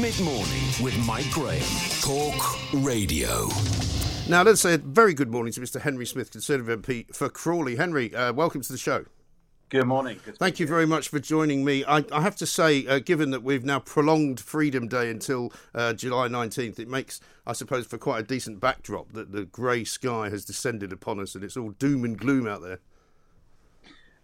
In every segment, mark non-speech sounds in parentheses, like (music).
Mid morning with Mike Graham. Talk Radio. Now, let's say a very good morning to Mr. Henry Smith, Conservative MP for Crawley. Henry, uh, welcome to the show. Good morning. Good Thank you very much for joining me. I, I have to say, uh, given that we've now prolonged Freedom Day until uh, July 19th, it makes, I suppose, for quite a decent backdrop that the grey sky has descended upon us and it's all doom and gloom out there.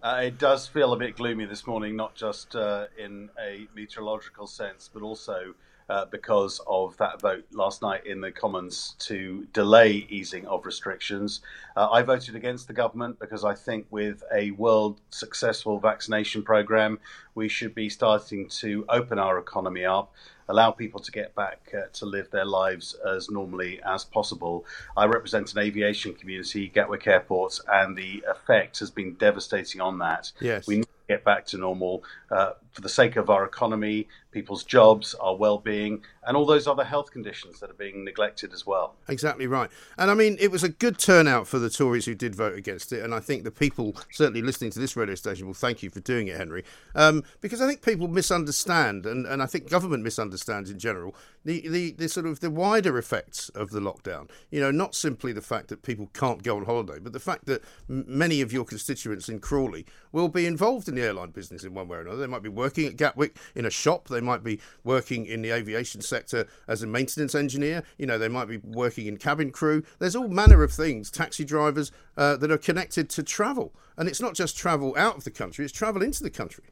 Uh, it does feel a bit gloomy this morning, not just uh, in a meteorological sense, but also uh, because of that vote last night in the Commons to delay easing of restrictions. Uh, I voted against the government because I think with a world successful vaccination program, we should be starting to open our economy up. Allow people to get back uh, to live their lives as normally as possible. I represent an aviation community, Gatwick Airport, and the effect has been devastating on that. Yes. We need to get back to normal uh, for the sake of our economy, people's jobs, our well-being, and all those other health conditions that are being neglected as well. Exactly right. And I mean, it was a good turnout for the Tories who did vote against it. And I think the people certainly listening to this radio station will thank you for doing it, Henry. Um, because I think people misunderstand, and, and I think government misunderstands in general, the, the, the sort of the wider effects of the lockdown. You know, not simply the fact that people can't go on holiday, but the fact that many of your constituents in Crawley will be involved in the airline business in one way or another. They might be working at Gatwick in a shop, they might be working in the aviation sector as a maintenance engineer, you know, they might be working in cabin crew. There's all manner of things, taxi drivers, uh, that are connected to travel. And it's not just travel out of the country, it's travel into the country.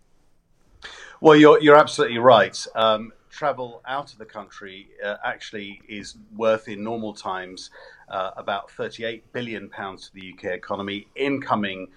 Well, you're you're absolutely right. Um, travel out of the country uh, actually is worth in normal times uh, about 38 billion pounds to the UK economy. Incoming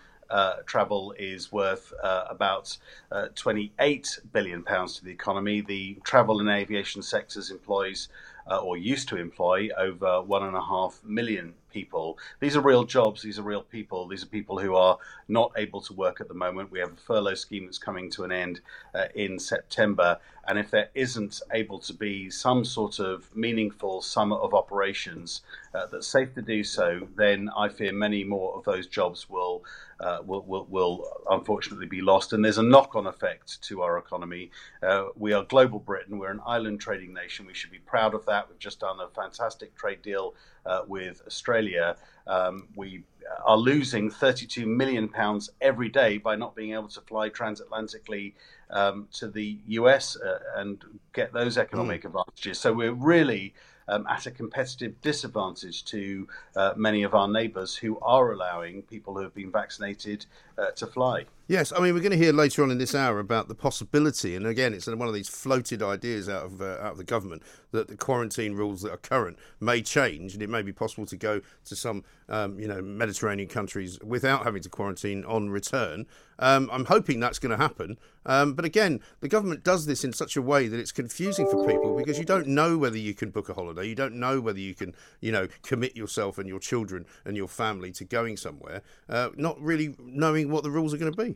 travel is worth uh, about uh, 28 billion pounds to the economy. The travel and aviation sectors employs uh, or used to employ over one and a half million people. These are real jobs. These are real people. These are people who are not able to work at the moment. We have a furlough scheme that's coming to an end uh, in September. And if there isn't able to be some sort of meaningful summer of operations uh, that's safe to do so, then I fear many more of those jobs will, uh, will, will, will unfortunately be lost. And there's a knock on effect to our economy. Uh, we are global Britain. We're an island trading nation. We should be proud of that. We've just done a fantastic trade deal uh, with Australia. Um, we are losing 32 million pounds every day by not being able to fly transatlantically um, to the US uh, and get those economic advantages. So we're really um, at a competitive disadvantage to uh, many of our neighbours who are allowing people who have been vaccinated uh, to fly. Yes, I mean we're going to hear later on in this hour about the possibility, and again, it's one of these floated ideas out of uh, out of the government that the quarantine rules that are current may change, and it may be possible to go to some um, you know Mediterranean countries without having to quarantine on return. Um, I'm hoping that's going to happen, um, but again, the government does this in such a way that it's confusing for people because you don't know whether you can book a holiday, you don't know whether you can you know commit yourself and your children and your family to going somewhere, uh, not really knowing what the rules are going to be.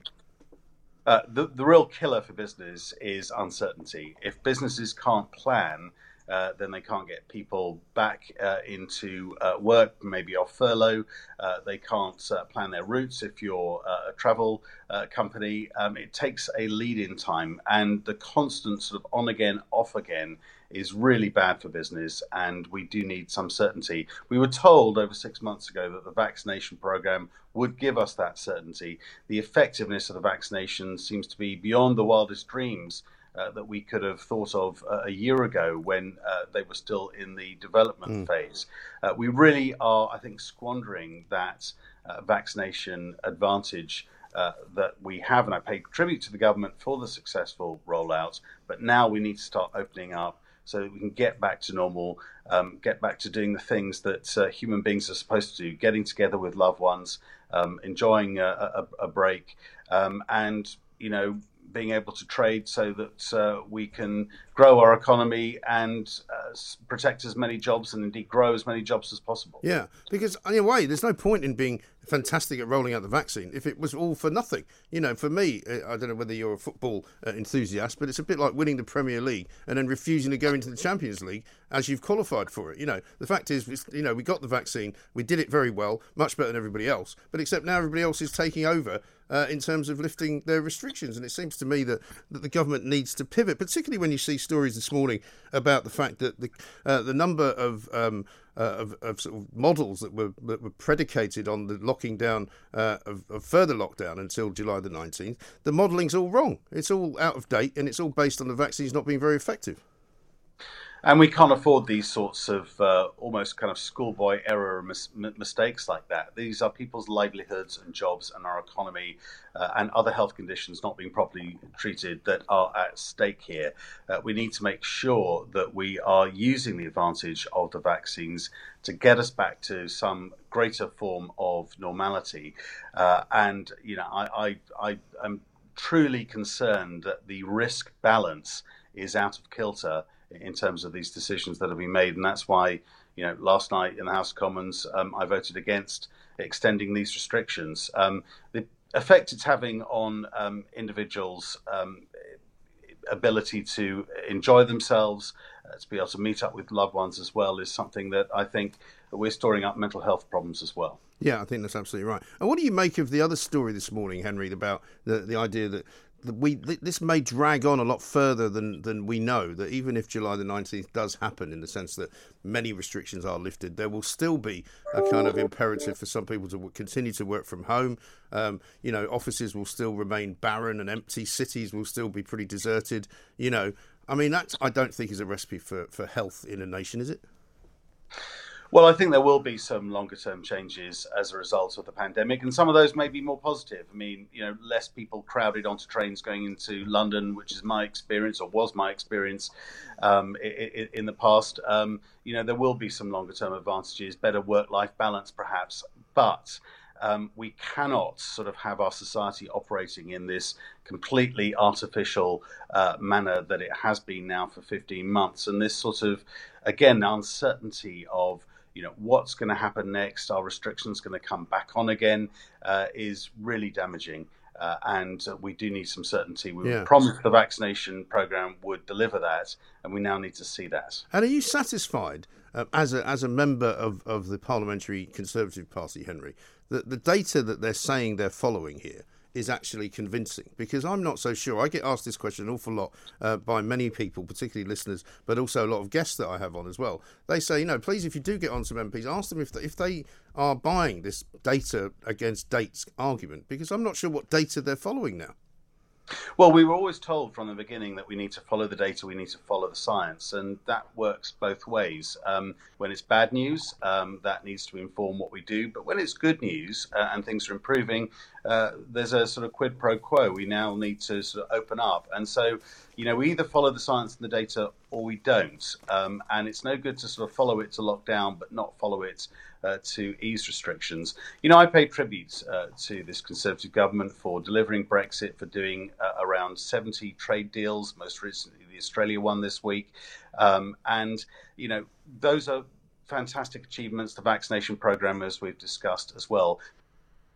Uh, the, the real killer for business is uncertainty. If businesses can't plan, uh, then they can't get people back uh, into uh, work, maybe off furlough. Uh, they can't uh, plan their routes if you're uh, a travel company. Um, it takes a lead in time, and the constant sort of on again, off again is really bad for business, and we do need some certainty. We were told over six months ago that the vaccination program would give us that certainty. The effectiveness of the vaccination seems to be beyond the wildest dreams. Uh, that we could have thought of uh, a year ago when uh, they were still in the development phase. Uh, we really are, I think, squandering that uh, vaccination advantage uh, that we have, and I pay tribute to the government for the successful rollout. But now we need to start opening up so we can get back to normal, um, get back to doing the things that uh, human beings are supposed to do, getting together with loved ones, um, enjoying a, a, a break, um, and you know being able to trade so that uh, we can grow our economy and uh, protect as many jobs and indeed grow as many jobs as possible. Yeah, because in a way, there's no point in being fantastic at rolling out the vaccine if it was all for nothing. You know, for me, uh, I don't know whether you're a football uh, enthusiast, but it's a bit like winning the Premier League and then refusing to go into the Champions League as you've qualified for it. You know, the fact is, you know, we got the vaccine, we did it very well, much better than everybody else, but except now everybody else is taking over uh, in terms of lifting their restrictions. And it seems to me that, that the government needs to pivot, particularly when you see stories this morning about the fact that the uh, the number of um, uh, of, of, sort of models that were that were predicated on the locking down uh, of, of, further lockdown until July the 19th, the modelling's all wrong. It's all out of date, and it's all based on the vaccines not being very effective. And we can't afford these sorts of uh, almost kind of schoolboy error mis- mistakes like that. These are people's livelihoods and jobs and our economy uh, and other health conditions not being properly treated that are at stake here. Uh, we need to make sure that we are using the advantage of the vaccines to get us back to some greater form of normality. Uh, and, you know, I, I, I am truly concerned that the risk balance is out of kilter in terms of these decisions that have been made, and that's why you know last night in the House of Commons um, I voted against extending these restrictions. Um, the effect it's having on um, individuals' um, ability to enjoy themselves, uh, to be able to meet up with loved ones as well, is something that I think we're storing up mental health problems as well. Yeah, I think that's absolutely right. And what do you make of the other story this morning, Henry, about the, the idea that we this may drag on a lot further than than we know. That even if July the nineteenth does happen, in the sense that many restrictions are lifted, there will still be a kind of imperative for some people to continue to work from home. Um, you know, offices will still remain barren and empty. Cities will still be pretty deserted. You know, I mean, that I don't think is a recipe for for health in a nation, is it? Well, I think there will be some longer term changes as a result of the pandemic, and some of those may be more positive. I mean, you know, less people crowded onto trains going into London, which is my experience or was my experience um, in, the past. Um, you know, there will be some longer term advantages, better work life balance perhaps, but um, we cannot sort of have our society operating in this completely artificial uh, manner that it has been now for 15 months. And this sort of, again, uncertainty of you know what's going to happen next are restrictions going to come back on again uh, is really damaging uh, and uh, we do need some certainty. We yeah. promised the vaccination program would deliver that, and we now need to see that. And are you satisfied, uh, as a as a member of, of the Parliamentary Conservative Party, Henry, that the data that they're saying they're following here is actually convincing? Because I'm not so sure. I get asked this question an awful lot uh, by many people, particularly listeners, but also a lot of guests that I have on as well. They say, you know, please, if you do get on some MPs, ask them if they, if they are buying this data against dates argument, because I'm not sure what data they're following now. Well, we were always told from the beginning that we need to follow the data, we need to follow the science, and that works both ways. Um, when it's bad news, um, that needs to inform what we do, but when it's good news uh, and things are improving, uh, there's a sort of quid pro quo. We now need to sort of open up, and so you know we either follow the science and the data or we don't, um, and it's no good to sort of follow it to lock down but not follow it uh, to ease restrictions. You know, I pay tribute uh, to this Conservative government for delivering Brexit, for doing uh, around 70 trade deals, most recently the Australia one this week. Um, and, you know, those are fantastic achievements. The vaccination program, as we've discussed as well.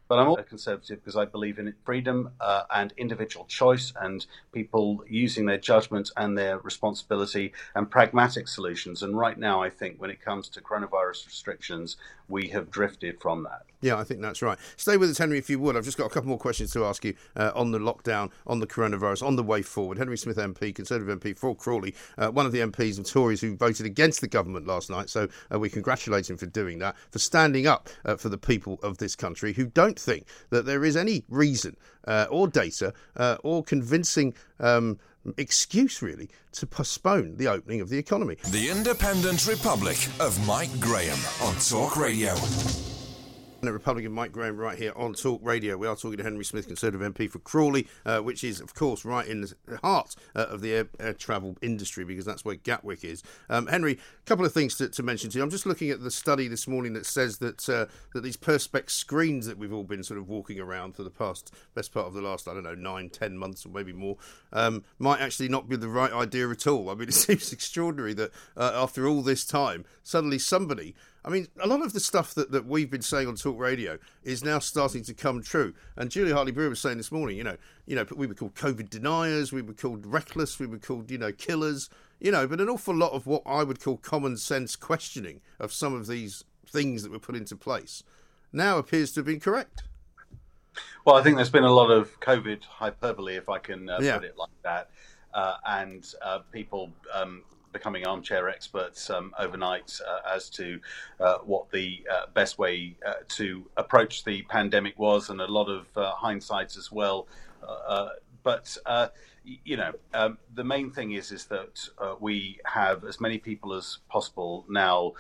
But I'm also conservative because I believe in freedom uh, and individual choice and people using their judgment and their responsibility and pragmatic solutions. And right now, I think when it comes to coronavirus restrictions, we have drifted from that. Yeah, I think that's right. Stay with us, Henry, if you would. I've just got a couple more questions to ask you uh, on the lockdown, on the coronavirus, on the way forward. Henry Smith MP, Conservative MP for Crawley, uh, one of the MPs and Tories who voted against the government last night. So uh, we congratulate him for doing that, for standing up uh, for the people of this country who don't think that there is any reason uh, or data uh, or convincing. Um, excuse really to postpone the opening of the economy. The Independent Republic of Mike Graham on Talk Radio. Republican Mike Graham right here on Talk Radio. We are talking to Henry Smith, Conservative MP for Crawley, uh, which is, of course, right in the heart uh, of the air, air, travel industry because that's where Gatwick is. Um, Henry, a couple of things to, to, mention to you. I'm just looking at the study this morning that says that uh, that these perspex screens that we've all been sort of walking around for the past best part of the last, I don't know, nine, ten months or maybe more, um, might actually not be the right idea at all. I mean, (laughs) it seems extraordinary that uh, after all this time, suddenly somebody I mean, a lot of the stuff that, that we've been saying on Talk Radio is now starting to come true. And Julia Hartley Brewer was saying this morning, you know, you know, we were called COVID deniers, we were called reckless, we were called, you know, killers, you know, but an awful lot of what I would call common sense questioning of some of these things that were put into place now appears to have been correct. Well, I think there's been a lot of COVID hyperbole, if I can uh, yeah. put it like that, uh, and uh, people um, becoming armchair experts um, overnight uh, as to uh, what the uh, best way uh, to approach the pandemic was, and a lot of uh, hindsight as well. Uh, but you know, um, the main thing is is that we have as many people as possible now,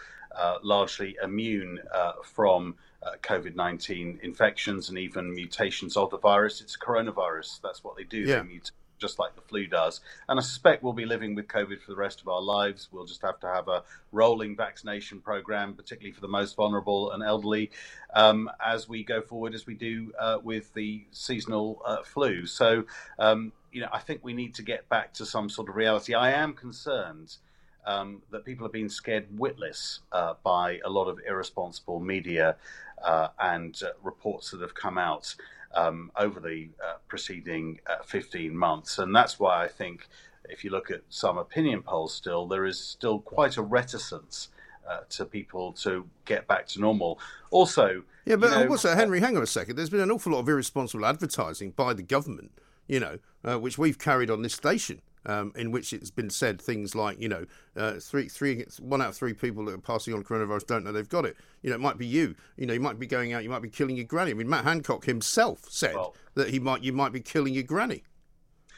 largely immune from. COVID 19 infections and even mutations of the virus. It's a coronavirus. That's what they do. Yeah. They mutate just like the flu does. And I suspect we'll be living with COVID for the rest of our lives. We'll just have to have a rolling vaccination program, particularly for the most vulnerable and elderly, um, as we go forward, as we do uh, with the seasonal uh, flu. So, um, you know, I think we need to get back to some sort of reality. I am concerned. Um, that people have been scared witless uh, by a lot of irresponsible media uh, and uh, reports that have come out um, over the uh, preceding uh, 15 months. And that's why I think if you look at some opinion polls still, there is still quite a reticence uh, to people to get back to normal. Also, yeah, but you know, also, Henry, hang on a second. There's been an awful lot of irresponsible advertising by the government, you know, uh, which we've carried on this station um, in which it's been said things like, you know, uh, three, three, one out of three people that are passing on coronavirus don't know they've got it. You know, it might be you. You know, you might be going out, you might be killing your granny. I mean, Matt Hancock himself said well, that he might, you might be killing your granny.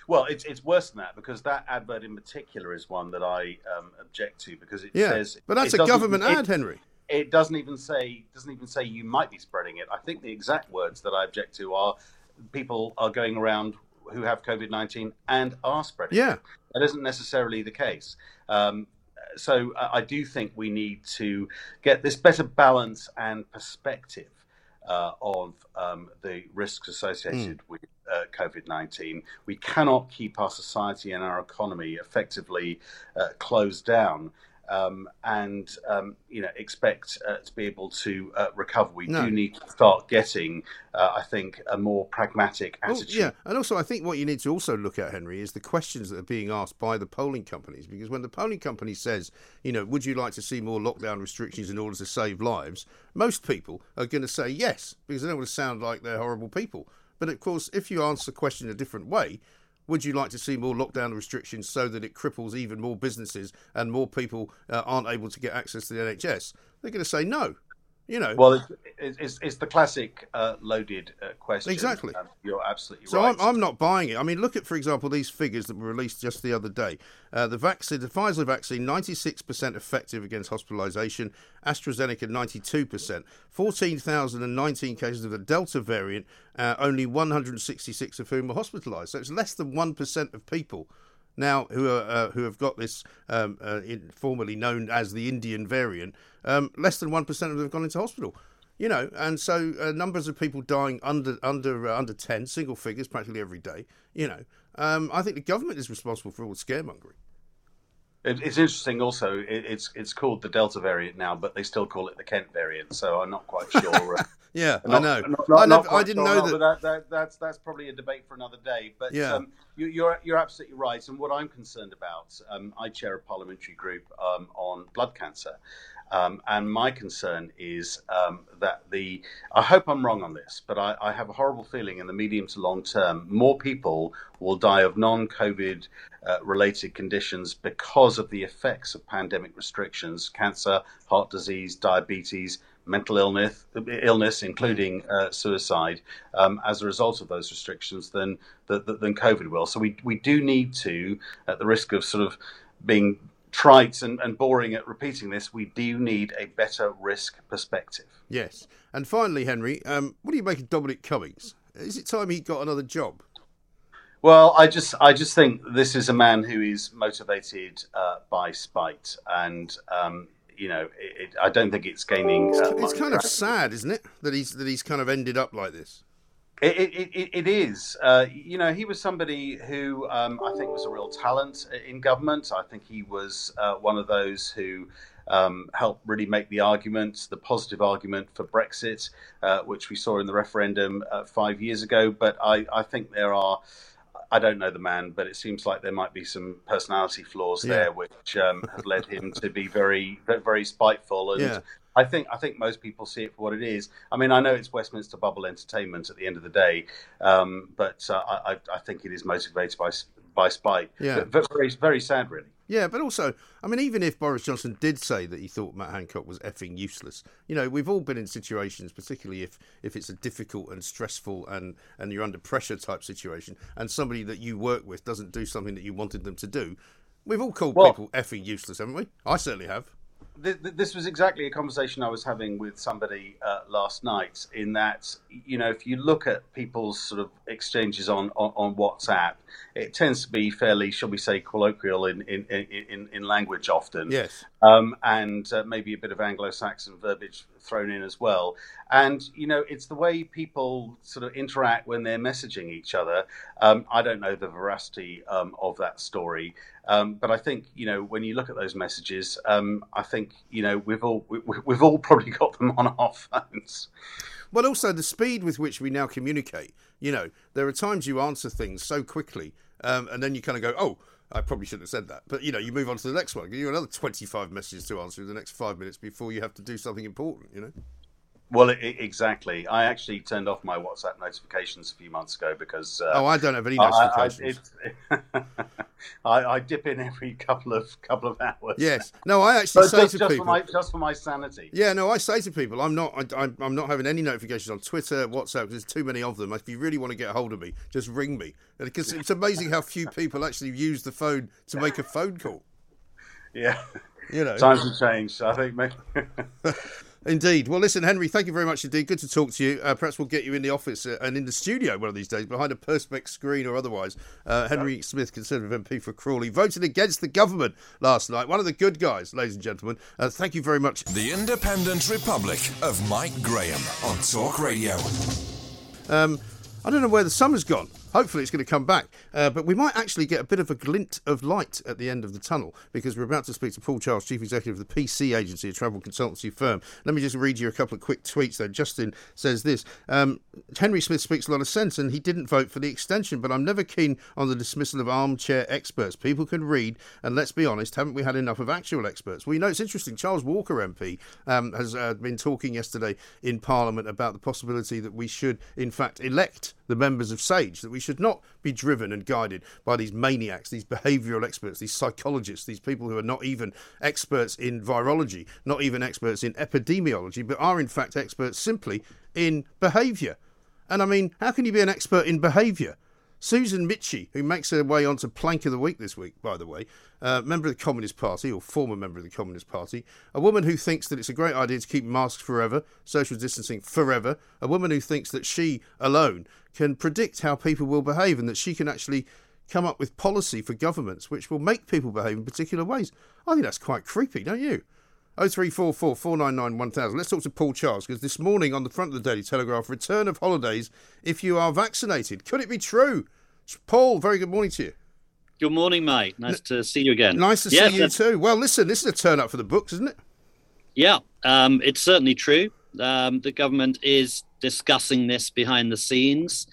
Well, it's it's worse than that because that advert in particular is one that I um, object to because it yeah, says. But that's a government ad, Henry. It doesn't even say doesn't even say you might be spreading it. I think the exact words that I object to are people are going around who have COVID 19 and are spreading. Yeah. That isn't necessarily the case. Um, so uh, I do think we need to get this better balance and perspective uh, of um, the risks associated mm. with uh, COVID 19. We cannot keep our society and our economy effectively uh, closed down um, and um, you know expect uh, to be able to uh, recover. We no. do need to start getting, uh, I think, a more pragmatic attitude. Well, yeah, and also I think what you need to also look at, Henry, is the questions that are being asked by the polling companies. Because when the polling company says, you know, would you like to see more lockdown restrictions in order to save lives, most people are going to say yes because they don't want to sound like they're horrible people. But of course, if you answer the question a different way, would you like to see more lockdown restrictions so that it cripples even more businesses and more people uh, aren't able to get access to the NHS? They're going to say no. You know, well, it's, it's, it's the classic uh, loaded uh, question. Exactly, um, you're absolutely so right. So I'm, I'm, not buying it. I mean, look at, for example, these figures that were released just the other day. Uh, the vaccine, the Pfizer vaccine, 96% effective against hospitalisation. AstraZeneca, 92%. 14,019 cases of the Delta variant, uh, only 166 of whom were hospitalised. So it's less than one percent of people now who are uh, who have got this um, uh, in, formerly known as the Indian variant, um, less than one percent of them have gone into hospital. You know, and so uh, numbers of people dying under under uh, under ten, single figures practically every day. You know, um, I think the government is responsible for all the scaremongering. It's interesting. Also, it's it's called the Delta variant now, but they still call it the Kent variant. So I'm not quite (laughs) sure. Uh, yeah, not, I know. Not, not, I, never, I, didn't sure know that... that, that. That's that's probably a debate for another day. But yeah. Um, you, are you're, you're absolutely right. And what I'm concerned about, um, I chair a parliamentary group um, on blood cancer, um, and my concern is um, that the, I hope I'm wrong on this, but I, I, have a horrible feeling in the medium to long term, more people will die of non COVID uh, related conditions because of the effects of pandemic restrictions, cancer, heart disease, diabetes, mental illness, illness including uh, suicide, um, as a result of those restrictions than, than, than COVID will. So we, we do need to, at the risk of sort of being trite and, and boring at repeating this, we do need a better risk perspective. Yes. And finally, Henry, um, what do you make of Dominic Cummings? Is it time he got another job? Well, I just I just think this is a man who is motivated uh, by spite, and um, you know, it, it, I don't think it's gaining. Uh, it's, kind of sad, isn't it, that he's that he's kind of ended up like this. It, it, it is. Uh, you know, he was somebody who um, I think was a real talent in government. I think he was uh, one of those who um, helped really make the argument, the positive argument for Brexit, uh, which we saw in the referendum uh, five years ago. But I, I think there are I don't know the man, but it seems like there might be some personality flaws yeah. there, which um, have led him to be very, very spiteful. And yeah. I think I think most people see it for what it is. I mean, I know it's Westminster bubble entertainment at the end of the day, um, but uh, I, I, think it is motivated by by spite. Yeah, but very very sad, really. Yeah, but also, I mean, even if Boris Johnson did say that he thought Matt Hancock was effing useless, you know, we've all been in situations, particularly if, if it's a difficult and stressful and, and you're under pressure type situation, and somebody that you work with doesn't do something that you wanted them to do. We've all called well, people effing useless, haven't we? I certainly have this was exactly a conversation I was having with somebody uh, last night. In that, you know, if you look at people's sort of exchanges on, on, on WhatsApp, it tends to be fairly, shall we say, colloquial in in, in, in language often. Yes. Um, and uh, maybe a bit of Anglo-Saxon verbiage thrown in as well. And you know, it's the way people sort of interact when they're messaging each other. Um, I don't know the veracity um, of that story, um, but I think you know when you look at those messages, um, I think you know we've all we, we've all probably (laughs) got them on our phones. But also the speed with which we now communicate. You know, there are times you answer things so quickly, um, and then you kind of go, "Oh, I probably shouldn't have said that." But you know, you move on to the next one. You have another twenty-five messages to answer in the next five minutes before you have to do something important. You know. Well, it, exactly. I actually turned off my WhatsApp notifications a few months ago because. Uh, oh, I don't have any notifications. I, I, (laughs) I, I, dip in every couple of couple of hours. Yes. No, I actually say just, to just people, for my, just for my sanity. Yeah, no, I say to people, I'm not, I, am not having any notifications on Twitter, WhatsApp. There's too many of them. If you really want to get a hold of me, just ring me. Because it's amazing how few people actually use the phone to make a phone call. (laughs) Yeah. You know, times have changed. I think. Maybe... (laughs) Indeed. Well, listen, Henry, thank you very much indeed. Good to talk to you. Uh, perhaps we'll get you in the office uh, and in the studio one of these days, behind a Perspex screen or otherwise. Uh, Henry Smith, Conservative MP for Crawley, voted against the government last night. One of the good guys, ladies and gentlemen. Uh, thank you very much. The Independent Republic of Mike Graham on Talk Radio. Um, I don't know where the summer's gone. Hopefully, it's going to come back. Uh, but we might actually get a bit of a glint of light at the end of the tunnel because we're about to speak to Paul Charles, Chief Executive of the PC Agency, a travel consultancy firm. Let me just read you a couple of quick tweets, though. Justin says this um, Henry Smith speaks a lot of sense and he didn't vote for the extension, but I'm never keen on the dismissal of armchair experts. People can read, and let's be honest, haven't we had enough of actual experts? Well, you know, it's interesting. Charles Walker MP um, has uh, been talking yesterday in Parliament about the possibility that we should, in fact, elect the members of SAGE, that we should not be driven and guided by these maniacs, these behavioural experts, these psychologists, these people who are not even experts in virology, not even experts in epidemiology, but are in fact experts simply in behaviour. And I mean, how can you be an expert in behaviour? Susan Michie, who makes her way onto Plank of the Week this week, by the way, uh, member of the Communist Party, or former member of the Communist Party, a woman who thinks that it's a great idea to keep masks forever, social distancing forever, a woman who thinks that she alone can predict how people will behave and that she can actually come up with policy for governments which will make people behave in particular ways. I think that's quite creepy, don't you? 0344 499 1000. Let's talk to Paul Charles because this morning on the front of the Daily Telegraph, return of holidays if you are vaccinated. Could it be true? Paul, very good morning to you. Good morning, mate. Nice N- to see you again. Nice to yes, see you too. Well, listen, this is a turn up for the books, isn't it? Yeah, um, it's certainly true. Um, the government is discussing this behind the scenes.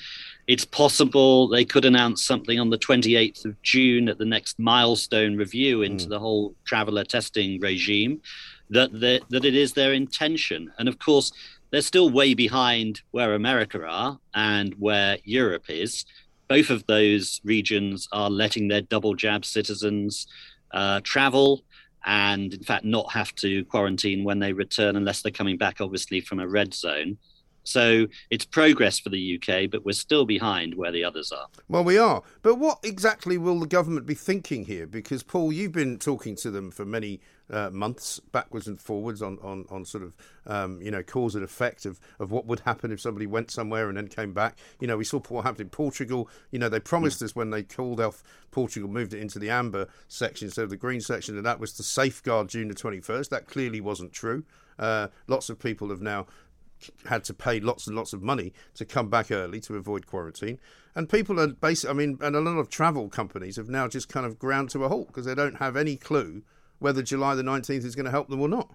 It's possible they could announce something on the 28th of June at the next milestone review into mm. the whole traveller testing regime that, that it is their intention. And of course, they're still way behind where America are and where Europe is. Both of those regions are letting their double jab citizens uh, travel and, in fact, not have to quarantine when they return unless they're coming back, obviously, from a red zone. So it's progress for the UK, but we're still behind where the others are. Well, we are. But what exactly will the government be thinking here? Because, Paul, you've been talking to them for many uh, months, backwards and forwards, on, on, on sort of, um, you know, cause and effect of, of what would happen if somebody went somewhere and then came back. You know, we saw what happened in Portugal. You know, they promised us when they called off Portugal, moved it into the amber section instead of the green section, and that was to safeguard June the 21st. That clearly wasn't true. Uh, lots of people have now had to pay lots and lots of money to come back early to avoid quarantine. And people are basically, I mean, and a lot of travel companies have now just kind of ground to a halt because they don't have any clue whether July the 19th is going to help them or not.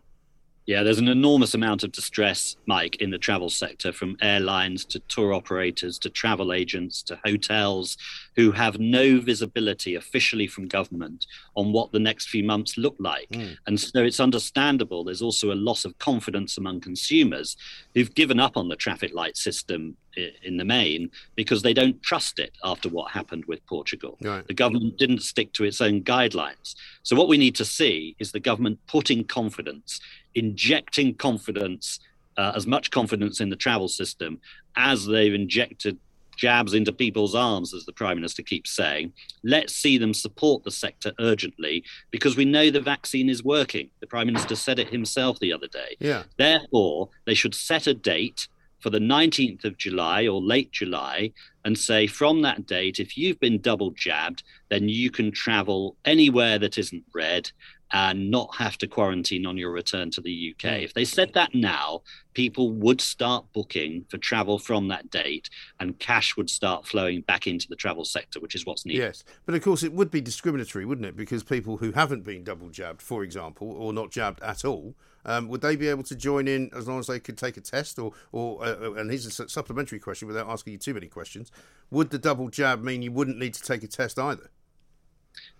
Yeah, there's an enormous amount of distress, Mike, in the travel sector from airlines to tour operators to travel agents to hotels who have no visibility officially from government on what the next few months look like. Mm. And so it's understandable there's also a loss of confidence among consumers who've given up on the traffic light system in the main because they don't trust it after what happened with Portugal. Right. The government didn't stick to its own guidelines. So, what we need to see is the government putting confidence, injecting confidence, uh, as much confidence in the travel system as they've injected jabs into people's arms, as the Prime Minister keeps saying. Let's see them support the sector urgently because we know the vaccine is working. The Prime Minister said it himself the other day. Yeah. Therefore, they should set a date for the 19th of July or late July and say from that date, if you've been double jabbed, then you can travel anywhere that isn't red and not have to quarantine on your return to the UK. If they said that now, people would start booking for travel from that date and cash would start flowing back into the travel sector, which is what's needed. Yes, but of course it would be discriminatory, wouldn't it? Because people who haven't been double jabbed, for example, or not jabbed at all, um, would they be able to join in as long as they could take a test? Or, or uh, and here's a supplementary question without asking you too many questions: Would the double jab mean you wouldn't need to take a test either?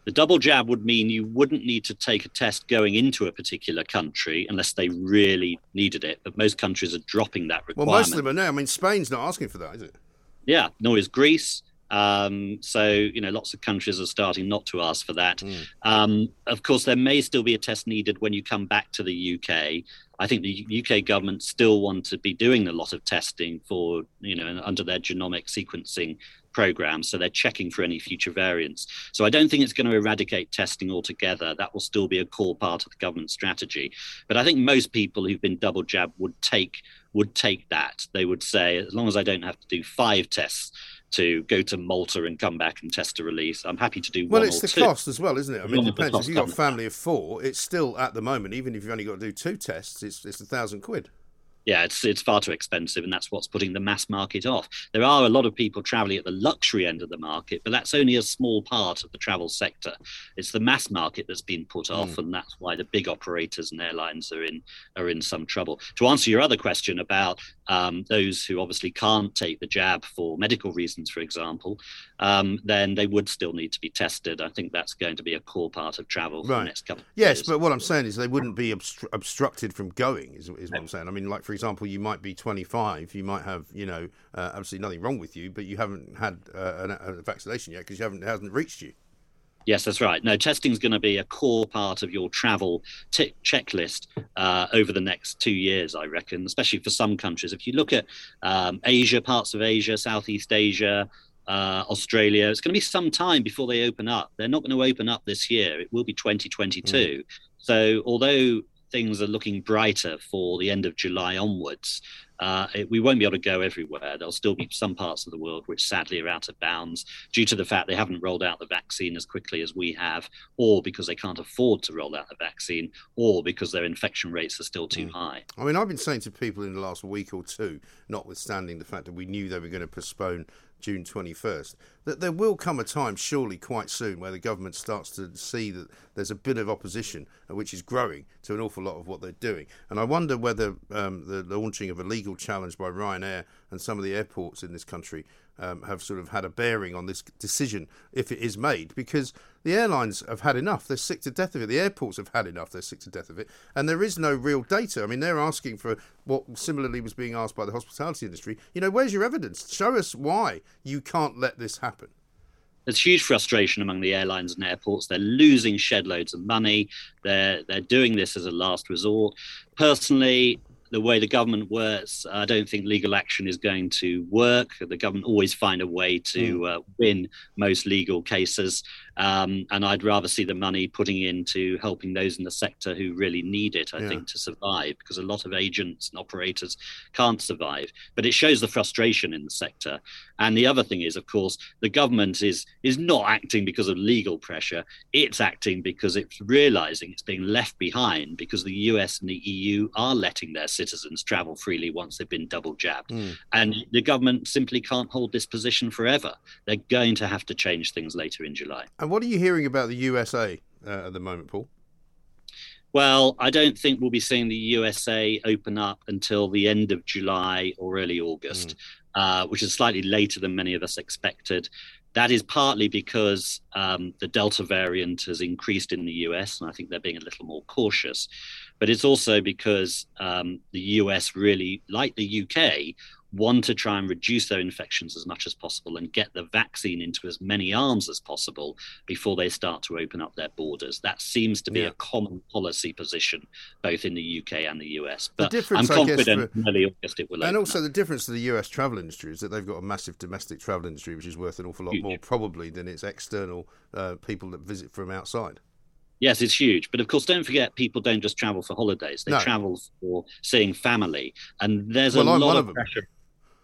The double jab would mean you wouldn't need to take a test going into a particular country unless they really needed it. But most countries are dropping that requirement. Well, most of them are now. I mean, Spain's not asking for that, is it? Yeah, nor is Greece. Um, so, you know, lots of countries are starting not to ask for that. Mm. Um, of course, there may still be a test needed when you come back to the UK. I think the UK government still want to be doing a lot of testing for, you know, under their genomic sequencing programs. So they're checking for any future variants. So I don't think it's going to eradicate testing altogether. That will still be a core part of the government strategy. But I think most people who've been double jabbed would take would take that. They would say, as long as I don't have to do five tests to go to Malta and come back and test a release. I'm happy to do one. well. it's the two. cost as well, isn't it? I mean, it depends. If you've got a family of four, it's still at the moment, even if you've only got to do two tests, it's it's a thousand quid yeah, it's it's far too expensive, and that's what's putting the mass market off. There are a lot of people traveling at the luxury end of the market, but that's only a small part of the travel sector. It's the mass market that's been put off, mm. and that's why the big operators and airlines are in are in some trouble. To answer your other question about um, those who obviously can't take the jab for medical reasons, for example, um, then they would still need to be tested. I think that's going to be a core part of travel for right. the next couple. yes, years. but what I'm saying is they wouldn't be obstru- obstructed from going. Is, is what I'm saying. I mean, like for example, you might be 25, you might have you know uh, absolutely nothing wrong with you, but you haven't had uh, a, a vaccination yet because you haven't it hasn't reached you. Yes, that's right. No, testing is going to be a core part of your travel t- checklist uh, over the next two years, I reckon, especially for some countries. If you look at um, Asia, parts of Asia, Southeast Asia, uh, Australia. It's going to be some time before they open up. They're not going to open up this year. It will be 2022. Mm. So, although things are looking brighter for the end of July onwards, uh, it, we won't be able to go everywhere. There'll still be some parts of the world which sadly are out of bounds due to the fact they haven't rolled out the vaccine as quickly as we have, or because they can't afford to roll out the vaccine, or because their infection rates are still too mm. high. I mean, I've been saying to people in the last week or two, notwithstanding the fact that we knew they were going to postpone June 21st, that there will come a time, surely quite soon, where the government starts to see that there's a bit of opposition, uh, which is growing to an awful lot of what they're doing. And I wonder whether um, the launching of a legal challenge by Ryanair and some of the airports in this country um, have sort of had a bearing on this decision if it is made because the airlines have had enough. They're sick to death of it. The airports have had enough. They're sick to death of it. And there is no real data. I mean, they're asking for what similarly was being asked by the hospitality industry. You know, where's your evidence? Show us why you can't let this happen. There's huge frustration among the airlines and airports. They're losing shed loads of money. They're they're doing this as a last resort. Personally, the way the government works, I don't think legal action is going to work. The government always find a way to mm. uh, win most legal cases. Um, and I'd rather see the money putting into helping those in the sector who really need it, I yeah. think, to survive, because a lot of agents and operators can't survive. But it shows the frustration in the sector. And the other thing is, of course, the government is is not acting because of legal pressure. It's acting because it's realizing it's being left behind because the US and the EU are letting their citizens travel freely once they've been double jabbed. Mm. And the government simply can't hold this position forever. They're going to have to change things later in July. And what are you hearing about the USA uh, at the moment, Paul? Well, I don't think we'll be seeing the USA open up until the end of July or early August, mm. uh, which is slightly later than many of us expected. That is partly because um, the Delta variant has increased in the US, and I think they're being a little more cautious. But it's also because um, the US really, like the UK, want to try and reduce their infections as much as possible and get the vaccine into as many arms as possible before they start to open up their borders. That seems to be yeah. a common policy position both in the UK and the US. But I'm confident for, early August it will. And also, up. the difference to the US travel industry is that they've got a massive domestic travel industry, which is worth an awful lot Huge. more probably than its external uh, people that visit from outside. Yes, it's huge. But of course, don't forget, people don't just travel for holidays. They no. travel for seeing family. And there's well, a I'm lot of pressure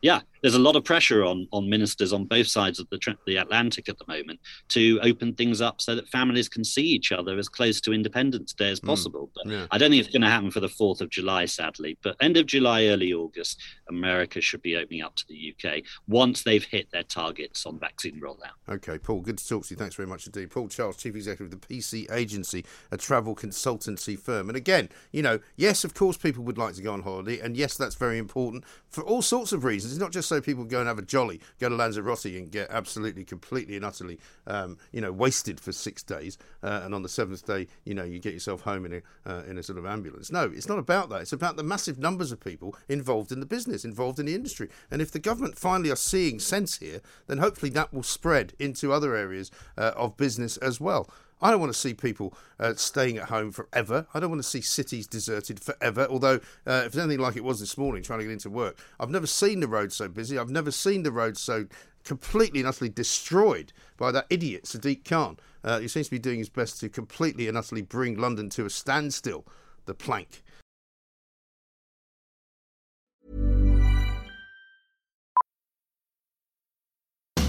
yeah, there's a lot of pressure on on ministers on both sides of the the Atlantic at the moment to open things up so that families can see each other as close to Independence Day as hmm. possible. Mm, but yeah. I don't think it's going to happen for the fourth of July, sadly. But end of July, early August, America should be opening up to the UK once they've hit their targets on vaccine rollout. Okay, Paul, good to talk to you. Thanks very much indeed. Paul Charles, Chief Executive of the PC Agency, a travel consultancy firm. And again, you know, yes, of course, people would like to go on holiday, and yes, that's very important for all sorts of reasons. It's not just so people go and have a jolly, go to Lanzarote and get absolutely, completely, and utterly, um, you know, wasted for six days, uh, and on the seventh day, you know, you get yourself home in a uh, in a sort of ambulance. No, it's not about that. It's about the massive numbers of people involved in the business, involved in the industry. And if the government finally are seeing sense here, then hopefully that will spread into other areas uh, of business as well. I don't want to see people uh, staying at home forever. I don't want to see cities deserted forever. Although, uh, if it's anything like it was this morning, trying to get into work, I've never seen the roads so busy. I've never seen the roads so completely and utterly destroyed by that idiot Sadiq Khan. Uh, he seems to be doing his best to completely and utterly bring London to a standstill. The plank.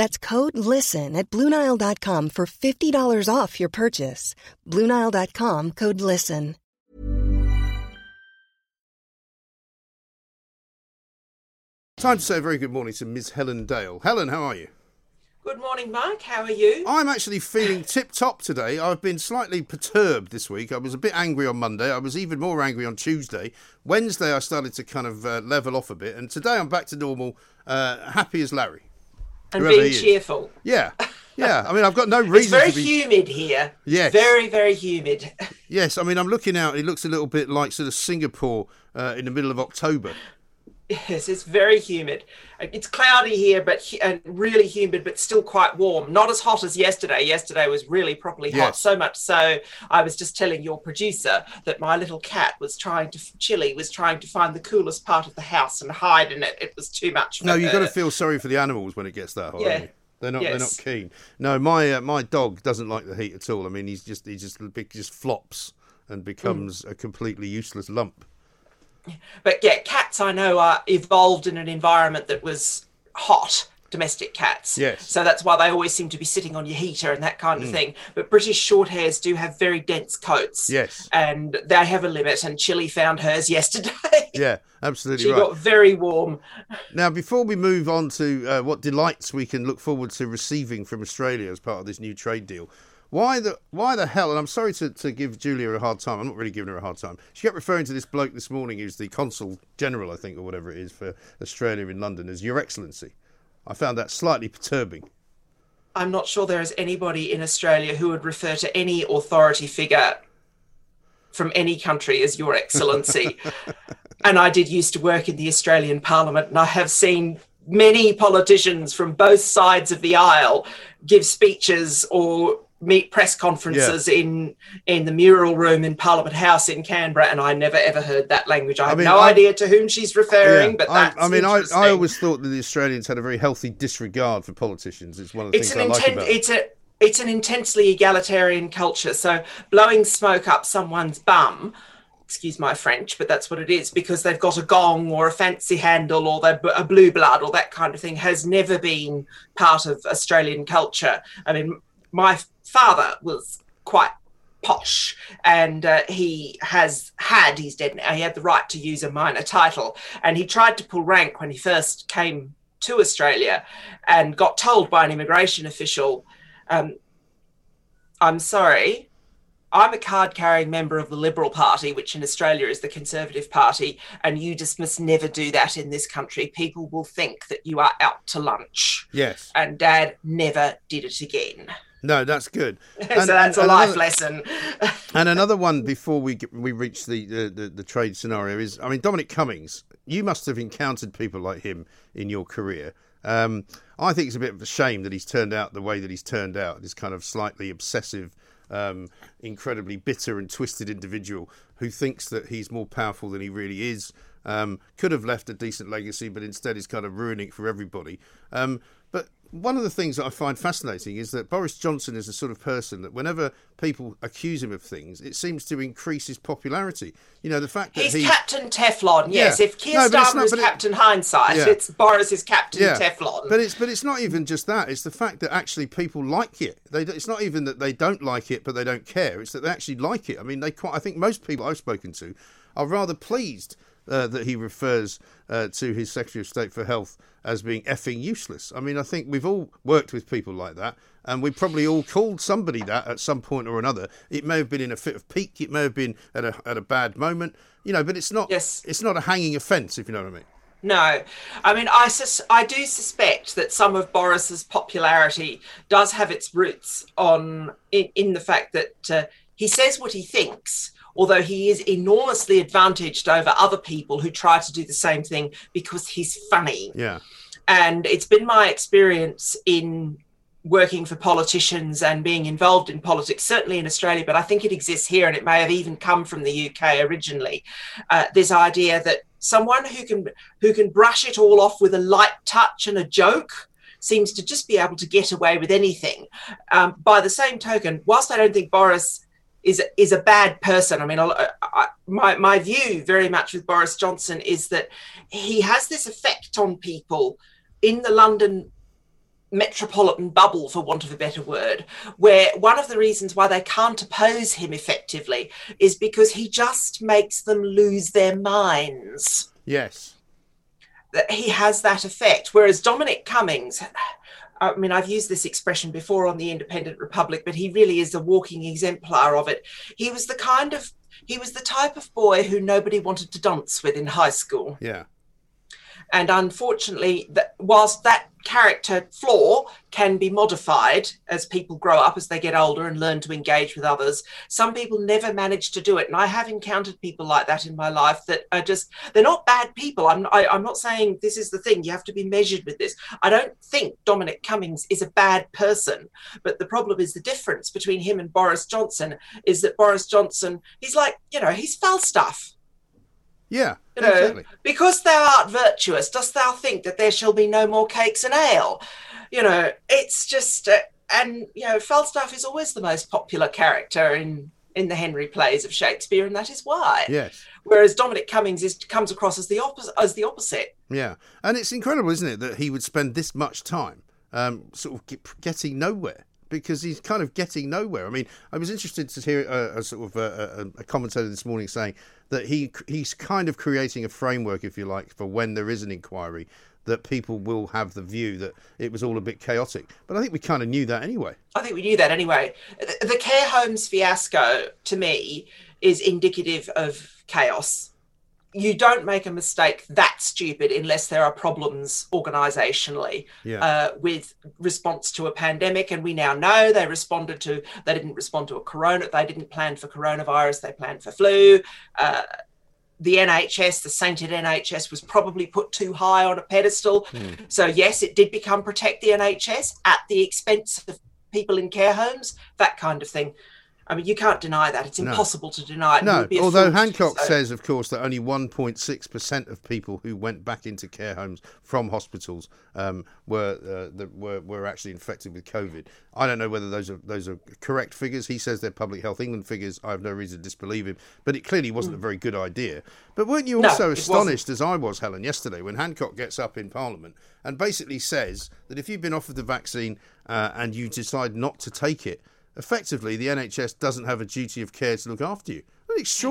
That's code LISTEN at Bluenile.com for $50 off your purchase. Bluenile.com code LISTEN. Time to say a very good morning to Ms. Helen Dale. Helen, how are you? Good morning, Mark. How are you? I'm actually feeling tip top today. I've been slightly perturbed this week. I was a bit angry on Monday. I was even more angry on Tuesday. Wednesday, I started to kind of uh, level off a bit. And today, I'm back to normal, uh, happy as Larry. And Whoever being cheerful. Yeah, (laughs) yeah. I mean, I've got no It's reason very to be. Very humid here. Yes. Very, very humid. (laughs) Yes, I mean, I'm looking out. It looks a little bit like sort of Singapore uh, in the middle of October. Yes, it's very humid. It's cloudy here, but hu- and really humid, but still quite warm. Not as hot as yesterday. Yesterday was really properly hot. Yes. So much so, I was just telling your producer that my little cat was trying to, Chili was trying to find the coolest part of the house and hide in it. It was too much. No, you've got to feel sorry for the animals when it gets that hot. Yeah. They're not. They're not keen. No, my uh, my dog doesn't like the heat at all. I mean, he's just he just he just flops and becomes Mm. a completely useless lump. But yeah, cats I know are evolved in an environment that was hot. Domestic cats. Yes. So that's why they always seem to be sitting on your heater and that kind of Mm. thing. But British Shorthairs do have very dense coats. Yes. And they have a limit. And Chili found hers (laughs) yesterday. Yeah, absolutely she right. got very warm. Now, before we move on to uh, what delights we can look forward to receiving from Australia as part of this new trade deal, why the why the hell? And I'm sorry to, to give Julia a hard time. I'm not really giving her a hard time. She kept referring to this bloke this morning, who's the consul general, I think, or whatever it is for Australia in London, as Your Excellency. I found that slightly perturbing. I'm not sure there is anybody in Australia who would refer to any authority figure from any country as Your Excellency. (laughs) and I did used to work in the Australian Parliament, and I have seen many politicians from both sides of the aisle give speeches or meet press conferences in in the mural room in Parliament House in Canberra, and I never ever heard that language. I have mean, no I- idea to whom she's referring, Yeah, but I, that's I mean, I. I always thought that the Australians had a very healthy disregard for politicians. It's one of the it's things an I like about it's a it's an intensely egalitarian culture so blowing smoke up someone's bum excuse my french but that's what it is because they've got a gong or a fancy handle or they're b- a blue blood or that kind of thing has never been part of australian culture i mean my father was quite posh and uh, he has had he's dead now he had the right to use a minor title. And he tried to pull rank when he first came to australia and got told by an immigration official um, i'm sorry i'm a card carrying member of the liberal party which in australia is the conservative party and you just must never do that in this country. People will think that you are out to lunch. Yes. and dad never did it again No, that's good. (laughs) so that's a and life another- lesson (laughs) And another one before we get, we reach the, the, the, the trade scenario is, I mean, Dominic Cummings. You must have encountered people like him in your career. Um, I think it's a bit of a shame that he's turned out the way that he's turned out. This kind of slightly obsessive, um, incredibly bitter and twisted individual who thinks that he's more powerful than he really is. Um, could have left a decent legacy, but instead is kind of ruining it for everybody. Um, one of the things that I find fascinating is that Boris Johnson is the sort of person that whenever people accuse him of things, it seems to increase his popularity. You know, the fact that He's he. Captain Teflon. Yes, Yeah. if Keir No, Starmer not- is it- Captain Hindsight, Yeah. it's Boris is Captain yeah, Teflon. but it's but it's not even just that. It's the fact that actually people like it. They, it's not even that they don't like it, but they don't care. It's that they actually like it. I mean, they quite. I think most people I've spoken to are rather pleased uh, that he refers uh, to his Secretary of State for Health as being effing useless. I mean, I think we've all worked with people like that, and we probably all called somebody that at some point or another. It may have been in a fit of pique. It may have been at a at a bad moment. You know, but it's not. Yes. It's not a hanging offence, if you know what I mean. No, I mean, I sus- I do suspect that some of Boris's popularity does have its roots on in, in the fact that uh, he says what he thinks, although he is enormously advantaged over other people who try to do the same thing because he's funny. Yeah. And it's been my experience in working for politicians and being involved in politics, certainly in Australia, but I think it exists here and it may have even come from the UK originally. Uh, this idea that someone who can who can brush it all off with a light touch and a joke seems to just be able to get away with anything. Um, by the same token, whilst I don't think Boris is is a bad person. I mean, I, uh, I, my my view very much with Boris Johnson is that he has this effect on people in the London metropolitan bubble, for want of a better word, where one of the reasons why they can't oppose him effectively is because he just makes them lose their minds. Yes. That he has that effect. Whereas Dominic Cummings, I mean, I've used this expression before on the Independent Republic, but he really is a walking exemplar of it. He was the kind of he was the type of boy who nobody wanted to dance with in high school. Yeah. And unfortunately, that whilst that character flaw can be modified as people grow up, as they get older and learn to engage with others, some people never manage to do it. And I have encountered people like that in my life that are just, they're not bad people. I'm, I, am i am not saying this is the thing, you have to be measured with this. I don't think Dominic Cummings is a bad person, but the problem is the difference between him and Boris Johnson is that Boris Johnson, he's like, you know, he's Falstaff yeah. You know, exactly. because thou art virtuous, dost thou think that there shall be no more cakes and ale? You know, it's just, uh, and you know, Falstaff is always the most popular character in in the Henry plays of Shakespeare, and that is why. Yes. Whereas Dominic Cummings is comes across as the opposite. As the opposite. Yeah, and it's incredible, isn't it, that he would spend this much time, um, sort of get, getting nowhere because he's kind of getting nowhere. I mean, I was interested to hear a, a sort of a, a, a, commentator this morning saying that he he's kind of creating a framework, if you like, for when there is an inquiry, that people will have the view that it was all a bit chaotic. But I think we kind of knew that anyway. I think we knew that anyway. The care homes fiasco, to me, is indicative of chaos you don't make a mistake that stupid unless there are problems organizationally yeah. uh, with response to a pandemic and we now know they responded to they didn't respond to a corona they didn't plan for coronavirus they planned for flu uh, the NHS, the sainted NHS, was probably put too high on a pedestal. Mm. So, yes, it did become protect the NHS at the expense of people in care homes, that kind of thing. I mean, you can't deny that. It's impossible no. to deny it. No, although Hancock so. says, of course, that only 1.6% of people who went back into care homes from hospitals um, were, uh, the, were were actually infected with COVID. I don't know whether those are those are correct figures. He says they're Public Health England figures. I have no reason to disbelieve him, but it clearly wasn't mm. a very good idea. But weren't you also no, astonished, as I was, Helen, yesterday when Hancock gets up in Parliament and basically says that if you've been offered the vaccine uh, and you decide not to take it, effectively the NHS doesn't have a duty of care to look after you.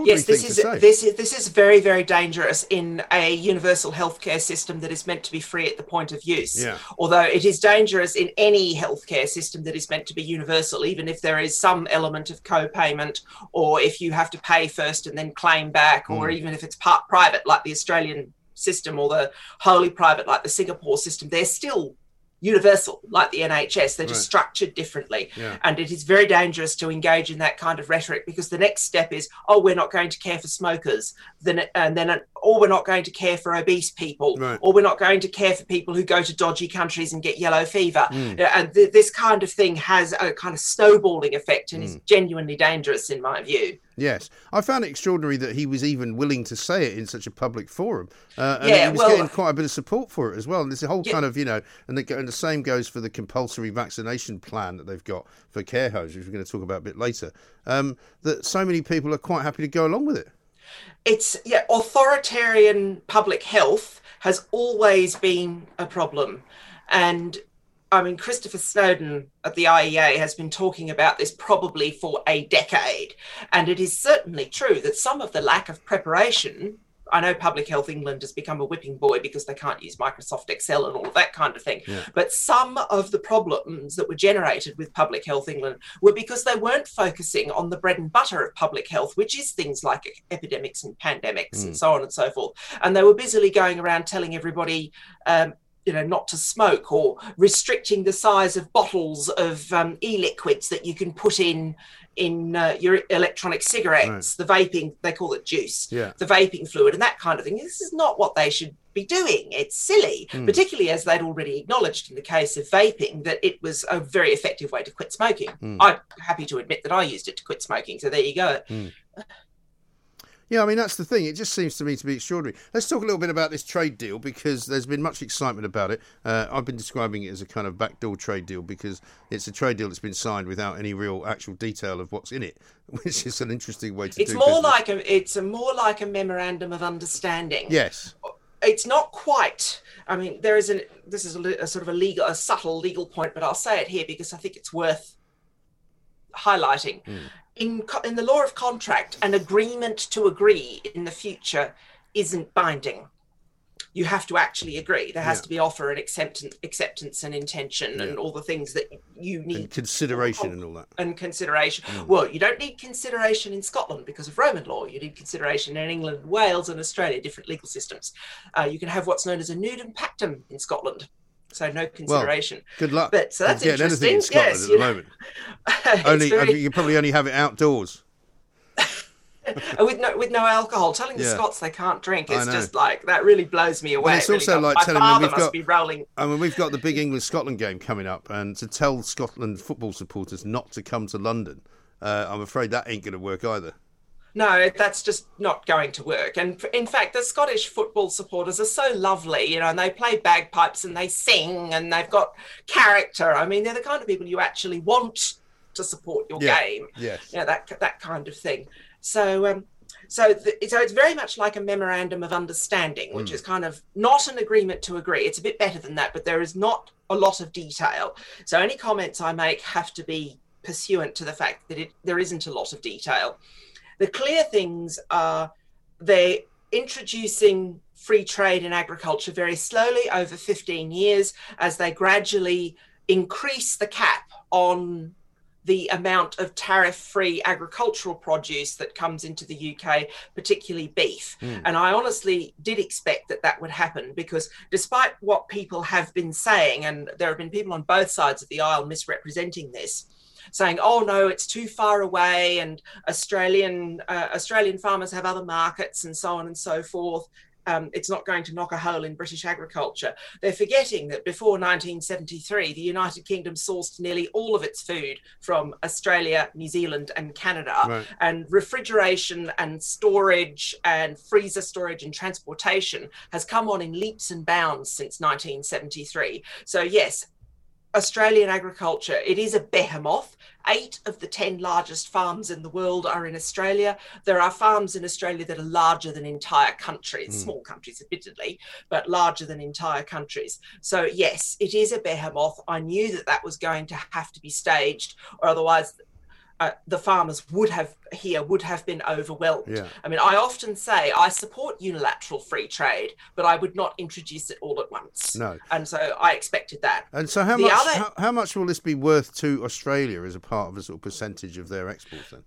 Yes, this is. This is this is very very dangerous in a universal healthcare system that is meant to be free at the point of use. Yeah. Although it is dangerous in any healthcare system that is meant to be universal, even if there is some element of co-payment, or if you have to pay first and then claim back, mm. or even if it's part private like the Australian system or the wholly private like the Singapore system. They're still universal like the NHS. They're just right. structured differently. Yeah. And it is very dangerous to engage in that kind of rhetoric because the next step is, oh, we're not going to care for smokers. Then, and then, or we're not going to care for obese people, right. or we're not going to care for people who go to dodgy countries and get yellow fever. Mm. And th- this kind of thing has a kind of snowballing effect and mm. is genuinely dangerous in my view. Yes, I found it extraordinary that he was even willing to say it in such a public forum. Uh, and yeah, he was well, getting quite a bit of support for it as well. And there's a whole yeah. kind of, you know, and the, and the same goes for the compulsory vaccination plan that they've got for care homes, which we're going to talk about a bit later. Um, that so many people are quite happy to go along with it. It's, yeah, authoritarian public health has always been a problem. And I mean, Christopher Snowden at the IEA has been talking about this probably for a decade. And it is certainly true that some of the lack of preparation, I know Public Health England has become a whipping boy because they can't use Microsoft Excel and all of that kind of thing. Yeah. But some of the problems that were generated with Public Health England were because they weren't focusing on the bread and butter of public health, which is things like epidemics and pandemics Mm. and so on and so forth. And they were busily going around telling everybody, um, you know, not to smoke or restricting the size of bottles of um, e-liquids that you can put in in uh, your electronic cigarettes, the vaping, they call it juice, Yeah. the vaping fluid and that kind of thing. This is not what they should be doing. It's silly, Mm. particularly as they'd already acknowledged in the case of vaping that it was a very effective way to quit smoking. Mm. I'm happy to admit that I used it to quit smoking. So there you go. Mm. Yeah, I mean that's the thing. It just seems to me to be extraordinary. Let's talk a little bit about this trade deal because there's been much excitement about it. Uh, I've been describing it as a kind of backdoor trade deal because it's a trade deal that's been signed without any real actual detail of what's in it, (laughs) which is an interesting way to It's more business. like a it's a more like a memorandum of understanding. yes, it's not quite. I mean, there is an this is a, a sort of a legal, a subtle legal point, but I'll say it here because I think it's worth highlighting. Hmm. In in the law of contract, an agreement to agree in the future isn't binding. you have to actually agree. There has Yeah. to be offer and acceptance, acceptance and intention, Yeah. and all the things that you need And consideration and all that. and consideration. Mm. Well, you don't need consideration in Scotland because of Roman law. You need consideration in England, Wales, and Australia, different legal systems. Uh, you can have what's known as a nudum pactum in Scotland. So no consideration. Good luck. But so that's getting anything in interesting. Scotland Yes, at you the know. moment. (laughs) Only very- I mean, you probably only have it outdoors. (laughs) With no with no alcohol. Telling the Yeah. Scots they can't drink is just like that really blows me away. Well, it's It really also does. like My telling them we've got. be rolling. I mean, we've got the big England Scotland game coming up, and to tell Scotland football supporters not to come to London, uh, I'm afraid that ain't going to work either. No, that's just not going to work. And in fact, the Scottish football supporters are so lovely, you know, and they play bagpipes and they sing and they've got character. I mean, they're the kind of people you actually want to support your Yeah, game. yes. You know, that that kind of thing. So, um, so, the, so it's very much like a memorandum of understanding, which Mm. is kind of not an agreement to agree. It's a bit better than that, but there is not a lot of detail. So, any comments I make have to be pursuant to the fact that it, there isn't a lot of detail. The clear things are they're introducing free trade in agriculture very slowly over 15 years as they gradually increase the cap on the amount of tariff free agricultural produce that comes into the UK, particularly beef. Mm. And I honestly did expect that that would happen because despite what people have been saying, and there have been people on both sides of the aisle misrepresenting this, saying, "Oh no, it's too far away," and Australian uh, Australian farmers have other markets, and so on and so forth. Um, it's not going to knock a hole in British agriculture. They're forgetting that before 1973, the United Kingdom sourced nearly all of its food from Australia, New Zealand, and Canada. Right. And refrigeration and storage and freezer storage and transportation has come on in leaps and bounds since 1973. So, yes, Australian agriculture, it is a behemoth. Eight of the 10 largest farms in the world are in Australia. There are farms in Australia that are larger than entire countries, Mm. small countries, admittedly, but larger than entire countries. So, yes, it is a behemoth. I knew that that was going to have to be staged, or otherwise, uh, the farmers would have here would have been overwhelmed. Yeah. I mean, I often say I support unilateral free trade, but I would not introduce it all at once. No. And so I expected that. And so, how The much other- how, how much will this be worth to Australia as a part of a sort of percentage of their exports? Then,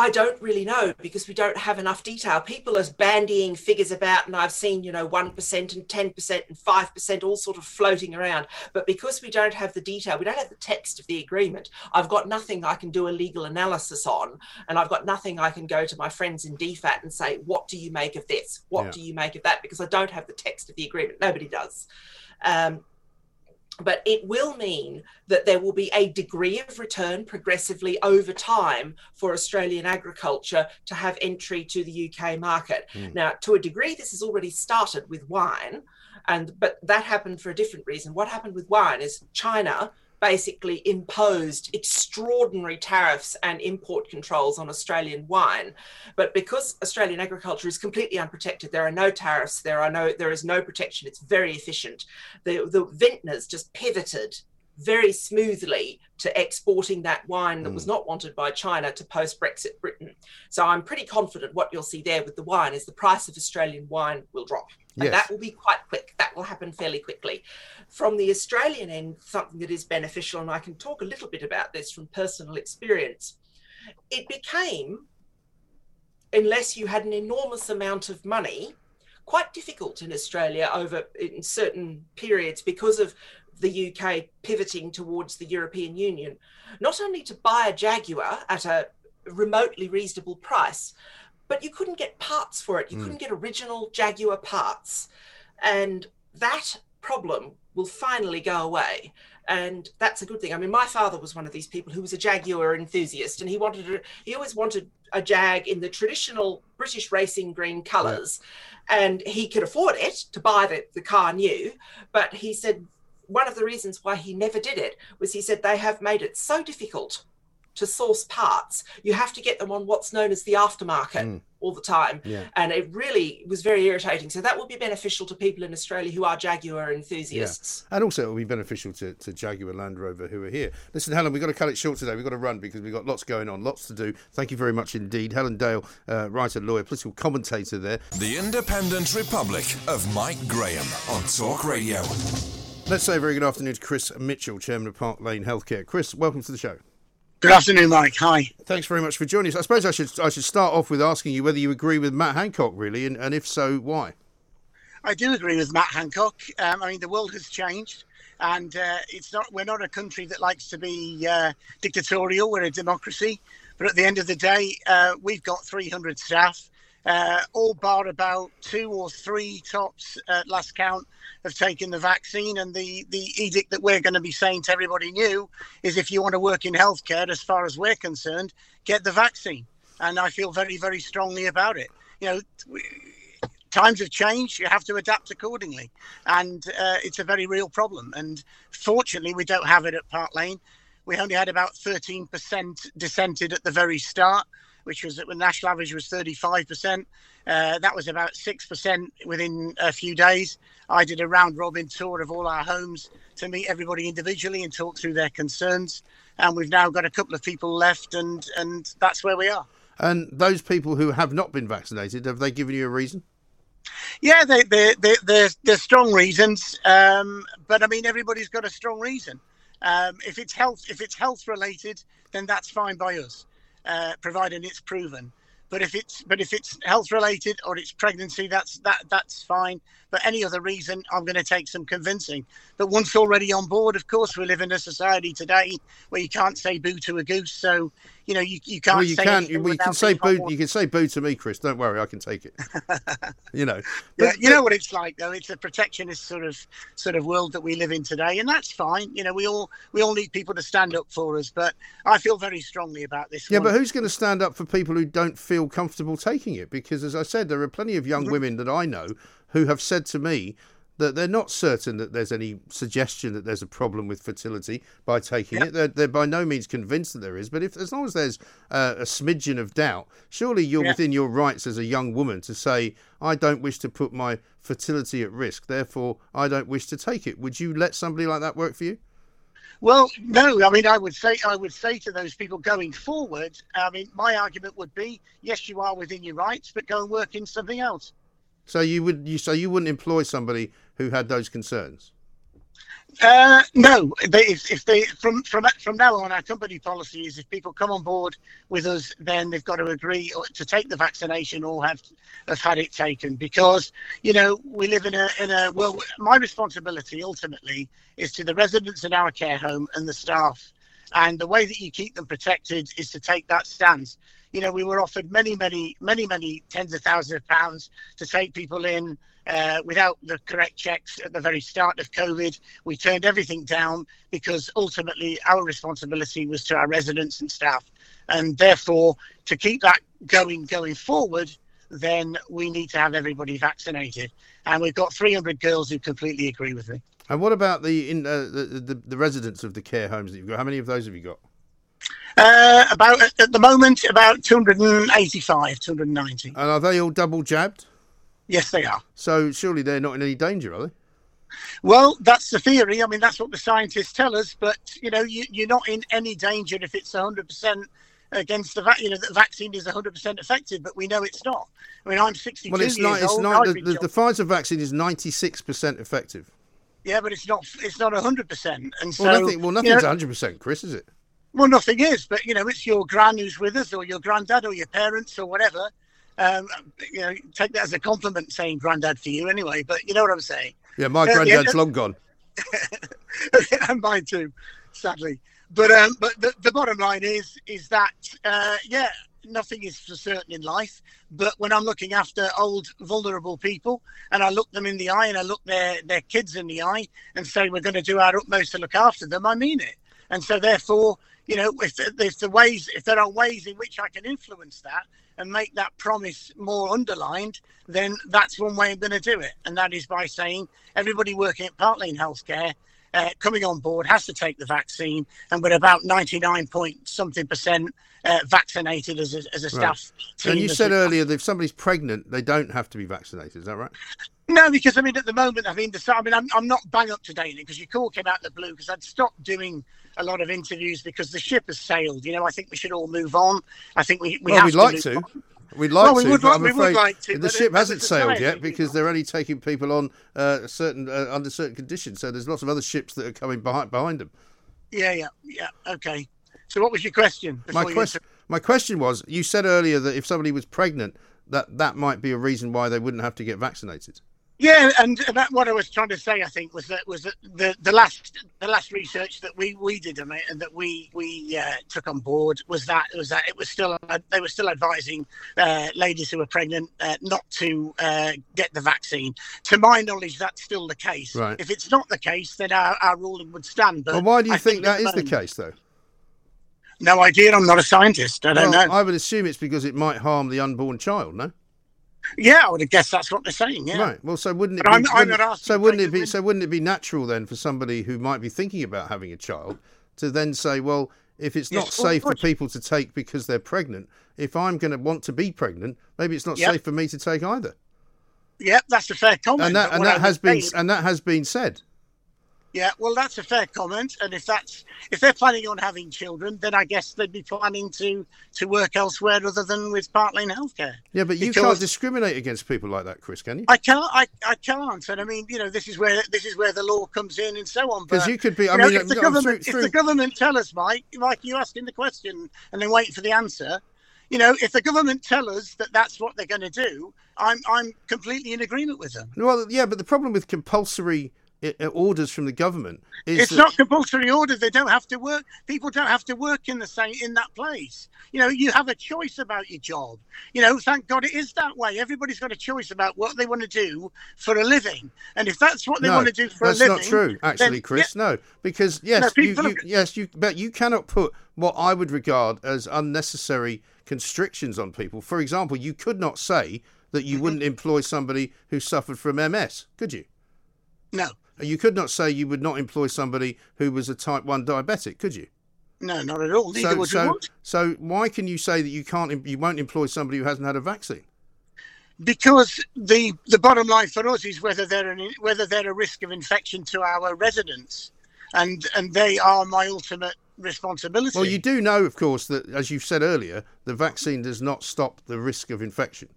I don't really know because we don't have enough detail. People are bandying figures about, and I've seen, you know, 1% and 10% and 5% all sort of floating around. But because we don't have the detail, we don't have the text of the agreement, I've got nothing I can do a legal analysis on. And I've got nothing I can go to my friends in DFAT and say, what do you make of this? What Yeah. do you make of that? Because I don't have the text of the agreement. Nobody does. Um, but it will mean that there will be a degree of return progressively over time for Australian agriculture to have entry to the UK market. Mm. Now, to a degree, this has already started with wine, and but that happened for a different reason. What happened with wine is China basically imposed extraordinary tariffs and import controls on Australian wine. But because Australian agriculture is completely unprotected, there are no tariffs, there are no there is no protection. It's very efficient. The the vintners just pivoted very smoothly to exporting that wine that was mm. not wanted by China to post Brexit Britain. So I'm pretty confident what you'll see there with the wine is the price of Australian wine will drop. And Yes. that will be quite quick. That will happen fairly quickly. From the Australian end, something that is beneficial, and I can talk a little bit about this from personal experience, it became, unless you had an enormous amount of money, quite difficult in Australia over in certain periods because of the UK pivoting towards the European Union, not only to buy a Jaguar at a remotely reasonable price, but you couldn't get parts for it. You Mm. couldn't get original Jaguar parts. And that problem will finally go away. And that's a good thing. I mean, my father was one of these people who was a Jaguar enthusiast, and he wanted a, he always wanted a Jag in the traditional British racing green colours, and he could afford it to buy the, the car new. But he said one of the reasons why he never did it was he said they have made it so difficult to source parts, you have to get them on what's known as the aftermarket Mm. all the time. Yeah. And it really was very irritating. So that will be beneficial to people in Australia who are Jaguar enthusiasts. And also, it will be beneficial to, to Jaguar Land Rover who are here. Listen, Helen, we've got to cut it short today. We've got to run because we've got lots going on, lots to do. Thank you very much indeed. Helen Dale, uh, writer, lawyer, political commentator there. The Independent Republic of Mike Graham on Talk Radio. Let's say a very good afternoon to Chris Mitchell, Chairman of Park Lane Healthcare. Chris, welcome to the show. Good afternoon, Mike. Hi. Thanks very much for joining us. I suppose I should I should start off with asking you whether you agree with Matt Hancock, really, and, and if so, why? I do agree with Matt Hancock. Um, I mean, the world has changed, and uh, it's not. We're not a country that likes to be uh, dictatorial. We're a democracy, but at the end of the day, uh, we've got 300 staff. Uh, all bar about two or three tops at last count have taken the vaccine, and the the edict that we're going to be saying to everybody new is, if you want to work in healthcare, as far as we're concerned, get the vaccine. And I feel very very strongly about it. You know. We, times have changed. You have to adapt accordingly, and uh, it's a very real problem. And fortunately, we don't have it at Park Lane. We only had about 13% dissented at the very start, which was that the national average was 35%. Uh, that was about 6% within a few days. I did a round robin tour of all our homes to meet everybody individually and talk through their concerns. And we've now got a couple of people left, and, and that's where we are. And those people who have not been vaccinated, have they given you a reason? Yeah, they, they, they, they're, they're strong reasons, um, but I mean everybody's got a strong reason. Um, if it's health, if it's health related, then that's fine by us, uh, providing it's proven. But if it's but if it's health related or it's pregnancy, that's that that's fine. But any other reason, I'm going to take some convincing. But once already on board, of course, we live in a society today where you can't say boo to a goose. So you know you, you can't. well, you say can. anything You, well, you can say boo. You can say boo to me, Chris. Don't worry, I can take it. (laughs) you know. yeah, you know what it's like though. It's a protectionist sort of sort of world that we live in today, and that's fine. You know, we all we all need people to stand up for us. But I feel very strongly about this. Yeah, one. but who's going to stand up for people who don't feel comfortable taking it? Because, as I said, there are plenty of young mm-hmm. women that I know who have said to me that they're not certain that there's any suggestion that there's a problem with fertility by taking it. They're, they're by no means convinced that there is. But if as long as there's uh, a smidgen of doubt, surely you're Yeah. within your rights as a young woman to say, "I don't wish to put my fertility at risk. Therefore, I don't wish to take it." Would you let somebody like that work for you? Well, no. I mean, I would say I would say to those people going forward. I mean, my argument would be, yes, you are within your rights, but go and work in something else. So you would you so you wouldn't employ somebody who had those concerns? Uh, no, they, if, if they from from from now on, our company policy is if people come on board with us, then they've got to agree to take the vaccination or have have had it taken because you know we live in a in a well. My responsibility ultimately is to the residents in our care home and the staff, and the way that you keep them protected is to take that stance. You know, we were offered many, many, many, many tens of thousands of pounds to take people in uh, without the correct checks at the very start of COVID. We turned everything down because ultimately our responsibility was to our residents and staff. And therefore, to keep that going going forward, then we need to have everybody vaccinated. And we've got 300 girls who completely agree with me. And what about the in uh, the, the the residents of the care homes that you've got? How many of those have you got? Uh, about at the moment, about 285, 290. And are they all double jabbed? Yes, they are. So surely they're not in any danger, are they? Well, that's the theory. I mean, that's what the scientists tell us. But you know, you, you're not in any danger if it's 100 percent against the vaccine. You know, the vaccine is 100 percent effective, but we know it's not. I mean, I'm 62 Well, it's years not. It's old. not. The, the, the. Pfizer vaccine is 96 percent effective. Yeah, but it's not. It's not 100 percent. And so, well, nothing. Well, you nothing's know, 100 percent, Chris, is it? Well, nothing is, but you know, it's your gran who's with us, or your granddad, or your parents, or whatever. Um, you know, take that as a compliment, saying granddad for you, anyway. But you know what I'm saying. Yeah, my Uh, granddad's no- long gone. (laughs) and mine too, sadly. But um, but the, the bottom line is is that uh, yeah, nothing is for certain in life. But when I'm looking after old, vulnerable people, and I look them in the eye, and I look their their kids in the eye, and say we're going to do our utmost to look after them, I mean it. And so therefore, you know, if there's the ways, if there are ways in which I can influence that and make that promise more underlined, then that's one way I'm going to do it, and that is by saying everybody working at Park Lane Healthcare uh, coming on board has to take the vaccine, and we're about 99 point something percent uh, vaccinated as a, as a Right. staff team. And you said earlier that if somebody's pregnant, they don't have to be vaccinated. Is that right? No, because I mean, at the moment, I mean, the, I mean, I'm, I'm not bang up to date because your call came out of the blue. Because I'd stopped doing a lot of interviews because the ship has sailed. You know, I think we should all move on. I think we we well, have we'd to like to. on. We'd like Well, we to, would I'm we afraid like to, the ship hasn't sailed yet because they're only taking people on uh, certain uh, under certain conditions. So there's lots of other ships that are coming behind behind them. Yeah, yeah, yeah. Okay. So, what was your question? My question, my question was: you said earlier that if somebody was pregnant, that that might be a reason why they wouldn't have to get vaccinated. Yeah, and that what I was trying to say, I think, was that was that the the last the last research that we we did on it and that we we uh, took on board was that was that it was still they were still advising uh, ladies who were pregnant uh, not to uh, get the vaccine. To my knowledge, that's still the case. Right. If it's not the case, then our, our ruling would stand. But Well, why do you I think that is the moment- case, though? No idea. I'm not a scientist. I don't Well, know. I would assume it's because it might harm the unborn child. No. Yeah, I would have guessed that's what they're saying. Yeah. Right. Well, so wouldn't it? But be, I'm- I'm wouldn't- asking so wouldn't it be? So wouldn't it be natural then for somebody who might be thinking about having a child to then say, well, if it's not Yes, safe for people to take because they're pregnant, if I'm going to want to be pregnant, maybe it's not Yep. safe for me to take either. Yeah, that's a fair comment. and that and that has been and that has been said. Yeah, well, that's a fair comment, and if that's if they're planning on having children, then I guess they'd be planning to to work elsewhere other than with Park Lane Healthcare. Yeah, but you Because- can't discriminate against people like that, Chris, can you? I can't. I, I can't. And I mean, you know, this is where this is where the law comes in and so on. Because you could be- I know, mean, if the government, through- if the government tell us, Mike, Mike, you asking the question and then waiting for the answer. You know, if the government tell us that that's what they're going to do, I'm I'm completely in agreement with them. Well, yeah, but the problem with compulsory orders from the government is It's that- not compulsory order. They don't have to work. People don't have to work in the same in that place. You know, you have a choice about your job. You know, thank God it is that way. Everybody's got a choice about what they want to do for a living, and if that's what they no, want to do for a living, that's not true, actually, then- Chris. yeah, No, because yes, No, you, you, yes, you, but you cannot put what I would regard as unnecessary constrictions on people. For example, you could not say that Mm-hmm. you wouldn't employ somebody who suffered from MS, could you? no, You could not say you would not employ somebody who was a type one diabetic, could you? no, not at all. Neither So, so, so why can you say that you can't, you won't employ somebody who hasn't had a vaccine? because the the bottom line for us is whether they're an, whether they're a risk of infection to our residents, and and they are my ultimate responsibility. Well, you do know, of course, that as you've said earlier, the vaccine does not stop the risk of infection.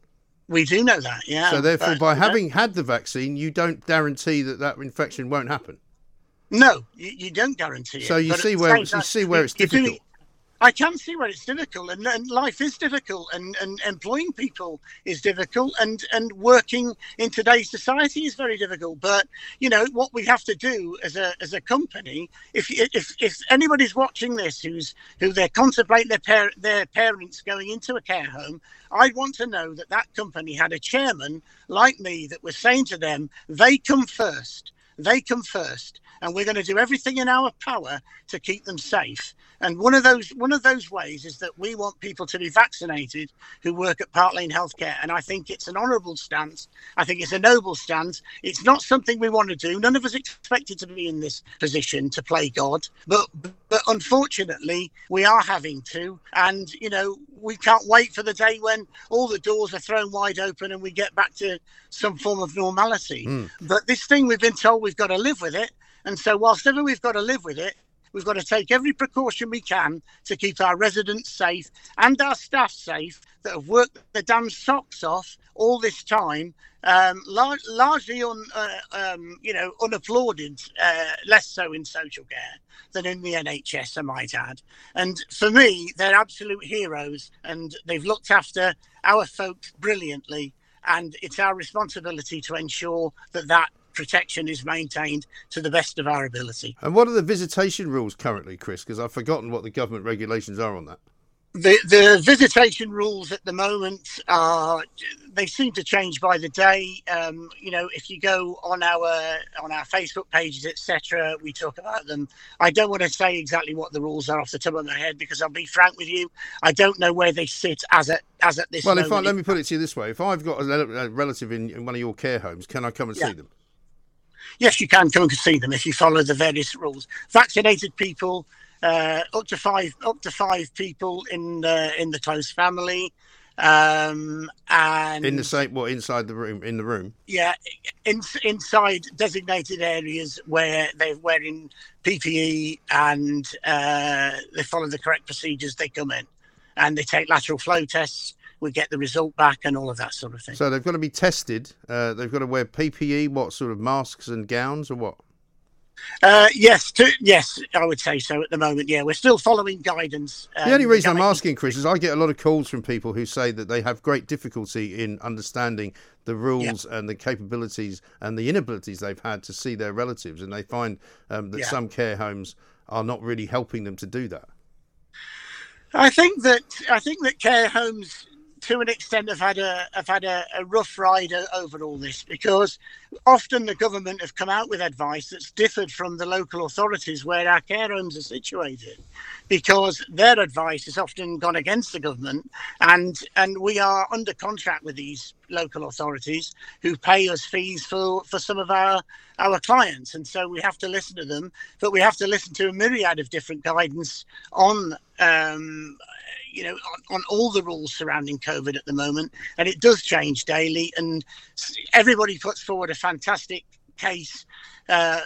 We do know that, yeah. so therefore, but, by you know, having had the vaccine, you don't guarantee that that infection won't happen. No, you, you don't guarantee it. So you see where you see where it's difficult. I can see where it's difficult, and, and life is difficult, and, and employing people is difficult, and, and working in today's society is very difficult. But you know what we have to do as a as a company, if if if anybody's watching this who's who they're contemplating their par- their parents going into a care home, I'd want to know that that company had a chairman like me that was saying to them, they come first. They come first. And we're going to do everything in our power to keep them safe and one of those one of those ways is that we want people to be vaccinated who work at Park Lane Healthcare. And I think it's an honourable stance. I think it's a noble stance. It's not something we want to do. None of us expected to be in this position to play God. But but unfortunately we are having to. And you know we can't wait for the day when all the doors are thrown wide open and we get back to some form of normality. Mm. but this thing we've been told we've got to live with it. And so whilst ever we've got to live with it we've got to take every precaution we can to keep our residents safe and our staff safe that have worked their damn socks off all this time um, lar- largely on uh, um, you know unapplauded uh, less so in social care than in the NHS I might add. And for me they're absolute heroes and they've looked after our folks brilliantly. And it's our responsibility to ensure that that protection is maintained to the best of our ability. And what are the visitation rules currently, Chris? Because I've forgotten what the government regulations are on that. The the visitation rules at the moment are they seem to change by the day. Um, you know, if you go on our on our Facebook pages, etc., we talk about them. I don't want to say exactly what the rules are off the top of my head because I'll be frank with you, I don't know where they sit as at as at this well, if I, let me put it to you this way: if I've got a, a relative in, in one of your care homes, can I come and Yeah. see them? Yes, you can come and see them if you follow the various rules. Vaccinated people, uh, up to five, up to five people in uh, in the close family, um, and In the same, what inside the room? In the room. yeah, in, inside designated areas where they're wearing PPE and uh, they follow the correct procedures. They come in and they take lateral flow tests. We get the result back and all of that sort of thing. So they've got to be tested. Uh, they've got to wear PPE. What sort of masks and gowns or what? Uh, yes, to, yes, I would say so at the moment. Yeah, we're still following guidance. The only um, reason I'm asking, Chris, is I get a lot of calls from people who say that they have great difficulty in understanding the rules and the capabilities and the inabilities they've had to see their relatives, and they find um, that Yeah. some care homes are not really helping them to do that. I think that I think that care homes, to an extent, have had a have had a, a rough ride over all this because often the government have come out with advice that's differed from the local authorities where our care homes are situated, because their advice has often gone against the government, and and we are under contract with these local authorities who pay us fees for for some of our our clients, and so we have to listen to them, but we have to listen to a myriad of different guidance on um, you know, on, on all the rules surrounding COVID at the moment, and it does change daily. And everybody puts forward a fantastic case uh,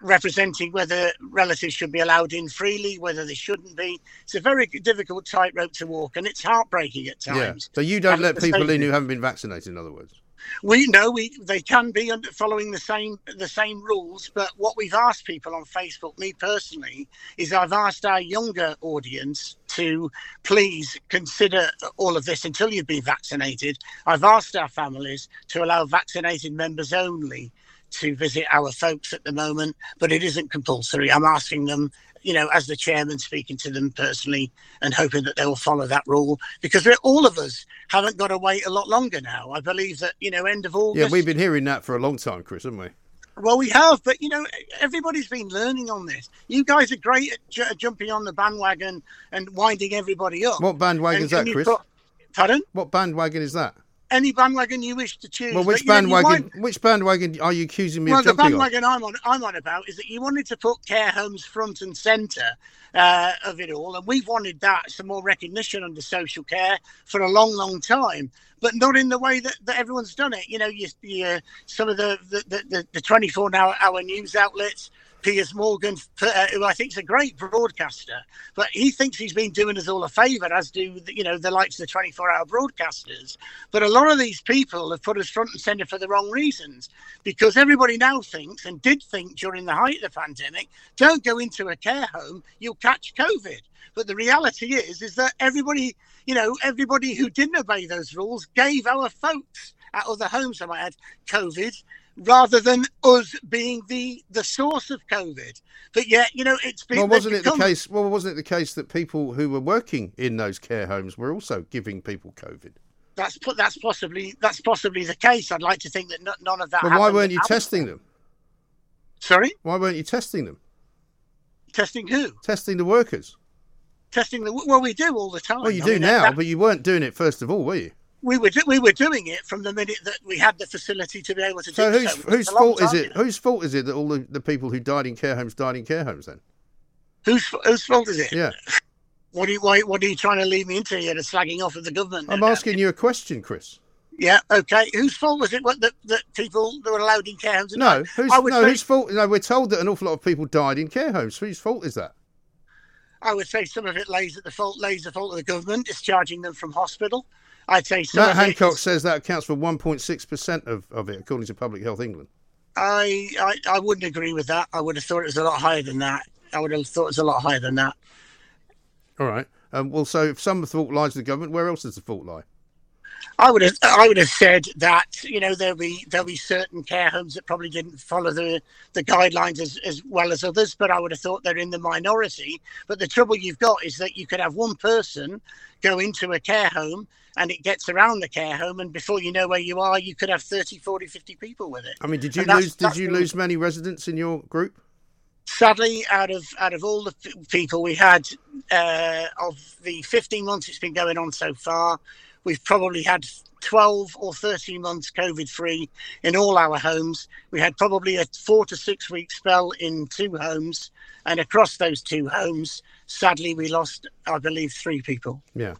representing whether relatives should be allowed in freely, whether they shouldn't be. It's a very difficult tightrope to walk, and it's heartbreaking at times. Yeah. So you don't And let people in who haven't been vaccinated. In other words. We know we they can be following the same the same rules, but what we've asked people on Facebook, me personally, is I've asked our younger audience to please consider all of this until you've been vaccinated. I've asked our families to allow vaccinated members only to visit our folks at the moment, but it isn't compulsory. I'm asking them, you know, as the chairman, speaking to them personally and hoping that they will follow that rule because we're, all of us haven't got to wait a lot longer now. I believe that, you know, end of August. Yeah, we've been hearing that for a long time, Chris, haven't we? Well, we have, but you know, everybody's been learning on this. You guys are great at ju- jumping on the bandwagon and winding everybody up. What bandwagon is that, Chris? got- pardon? What bandwagon is that? Any bandwagon you wish to choose. Well, which but, you know, bandwagon? Which bandwagon are you accusing me well, of the jumping on? bandwagon I'm on, I'm on about is that you wanted to put care homes front and centre uh, of it all, and we've wanted that some more recognition under social care for a long, long time, but not in the way that, that everyone's done it. You know, you, you, uh, some of the the, the, the 24 hour, hour news outlets. Piers Morgan, uh, who I think is a great broadcaster, but he thinks he's been doing us all a favour, as do you know the likes of the 24-hour broadcasters. But a lot of these people have put us front and centre for the wrong reasons, because everybody now thinks and did think during the height of the pandemic, don't go into a care home, you'll catch COVID. But the reality is, is that everybody, you know, everybody who didn't obey those rules gave our folks at other homes, I might add, COVID rather than us being the the source of COVID. But yet, you know, it's been Well, wasn't it the case? Well, wasn't it the case that people who were working in those care homes were also giving people COVID? That's that's possibly that's possibly the case. I'd like to think that none of that. But why weren't you out- testing them? Sorry, Why weren't you testing them? testing who? Testing the workers? Testing the well, we do all the time. Well, you I do mean, now, that- but you weren't doing it first of all, were you? We were do- we were doing it from the minute that we had the facility to be able to So do whose so. whose fault is it? Whose fault is it that all the, the people who died in care homes died in care homes? Then Whose whose fault is it? yeah, What are you why, what are you trying to lead me into here? The slagging off of the government? I'm asking you a question, Chris. Yeah, okay. Whose fault was it? What that, that people that were allowed in care homes? No, who's no say, whose fault? No, we're told that an awful lot of people died in care homes. Whose fault is that? I would say some of it lays at the fault lays the fault of the government discharging them from hospital. I'd say some Matt Hancock says that accounts for 1.6 percent of, of it, according to Public Health England. I, I I wouldn't agree with that. I would have thought it was a lot higher than that. I would have thought it was a lot higher than that. All right. Um, well, so if some of the fault lies with the government, where else does the fault lie? I would have I would have said that you know there'll be there'll be certain care homes that probably didn't follow the the guidelines as, as well as others, but I would have thought they're in the minority. But the trouble you've got is that you could have one person go into a care home and it gets around the care home and before you know where you are you could have 30 40 50 people with it I mean, did you And that's- lose? Did that's you lose many residents in your group? sadly out of out of all the people we had uh, of the 15 months it's been going on so far we've probably had 12 or 13 months COVID free in all our homes. We had probably a four to six week spell in two homes. And across those two homes, sadly, we lost, I believe, three people. Yeah.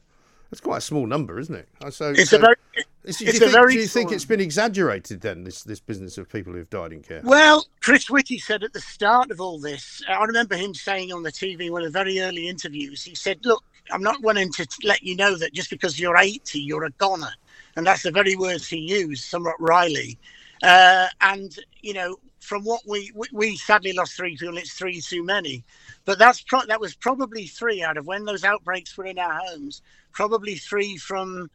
That's quite a small number, isn't it? Uh, So, It's so a very, do you it's think, a very do you think it's been exaggerated then, this, this business of people who've died in care? Well, Chris Whitty said at the start of all this, I remember him saying on the TV, one of the very early interviews, he said, Look, I'm not wanting to let you know that just because you're 80, you're a goner. And that's the very words he used, somewhat wryly. Uh, and, you know, from what we, we, we sadly lost three people, it's three too many. But that's pro- that was probably three out of when those outbreaks were in our homes, probably three from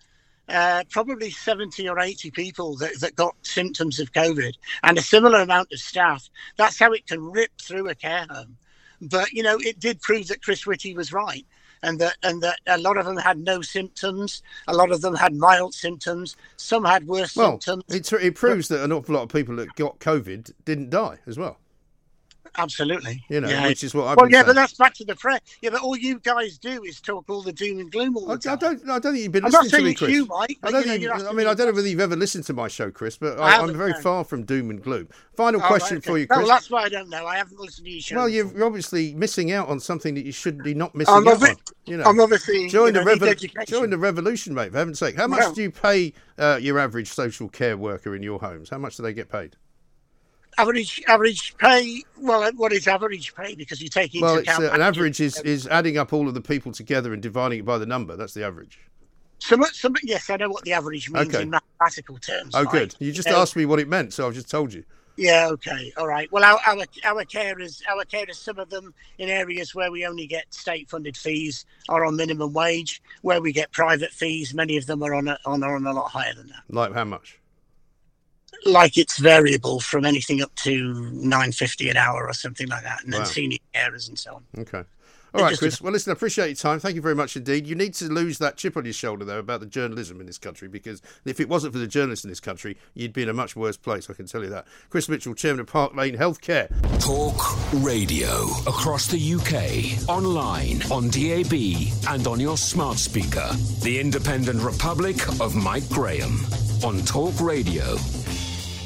uh, probably 70 or 80 people that, that got symptoms of COVID and a similar amount of staff. That's how it can rip through a care home. But, you know, it did prove that Chris Whitty was right. And that, and that a lot of them had no symptoms. A lot of them had mild symptoms. Some had worse Well, symptoms. it, it proves that an awful lot of people that got COVID didn't die as well. Absolutely. You know, Yeah. which is what I've well, yeah, saying. but that's back to the prayer. Yeah, but all you guys do is talk all the doom and gloom all the I, time. I don't. I don't think you've been I'm not listening to saying me, it's Chris. you, Mike, I don't think. I mean, me I don't know whether you've ever listened to my show, Chris, but I I'm very no. far from doom and gloom. Final Oh, question right, for okay. you, No, Chris. well, that's why I don't know. I haven't listened to your show. Well, you're, you're obviously missing out on something that you should be not missing I'm out on. You know, I'm obviously, join the know, need revol- education. join the revolution, mate. For heaven's sake, how much Well- do you pay uh, your average social care worker in your homes? How much do they get paid? Average average pay. Well, what is average pay? Because you take into Well, account uh, an average is, is adding up all of the people together and dividing it by the number. That's the average. Some, some, yes, I know what the average means Okay. in mathematical terms. Oh, Mike. good. You just know, asked me what it meant, so I've just told you. Yeah, okay, all right. Well, our, our our carers, our carers, some of them in areas where we only get state-funded fees are on minimum wage. Where we get private fees, many of them are on a, on, are on a lot higher than that. Like how much? Like it's variable from anything up to nine fifty an hour or something like that, and then senior carers and so on. Okay. All right, Chris. Well, listen, I appreciate your time. Thank you very much indeed. You need to lose that chip on your shoulder, though, about the journalism in this country, because if it wasn't for the journalists in this country, you'd be in a much worse place, I can tell you that. Chris Mitchell, Chairman of Park Lane Healthcare. Talk Radio. Across the UK, online, on DAB, and on your smart speaker. The Independent Republic of Mike Graham on Talk Radio.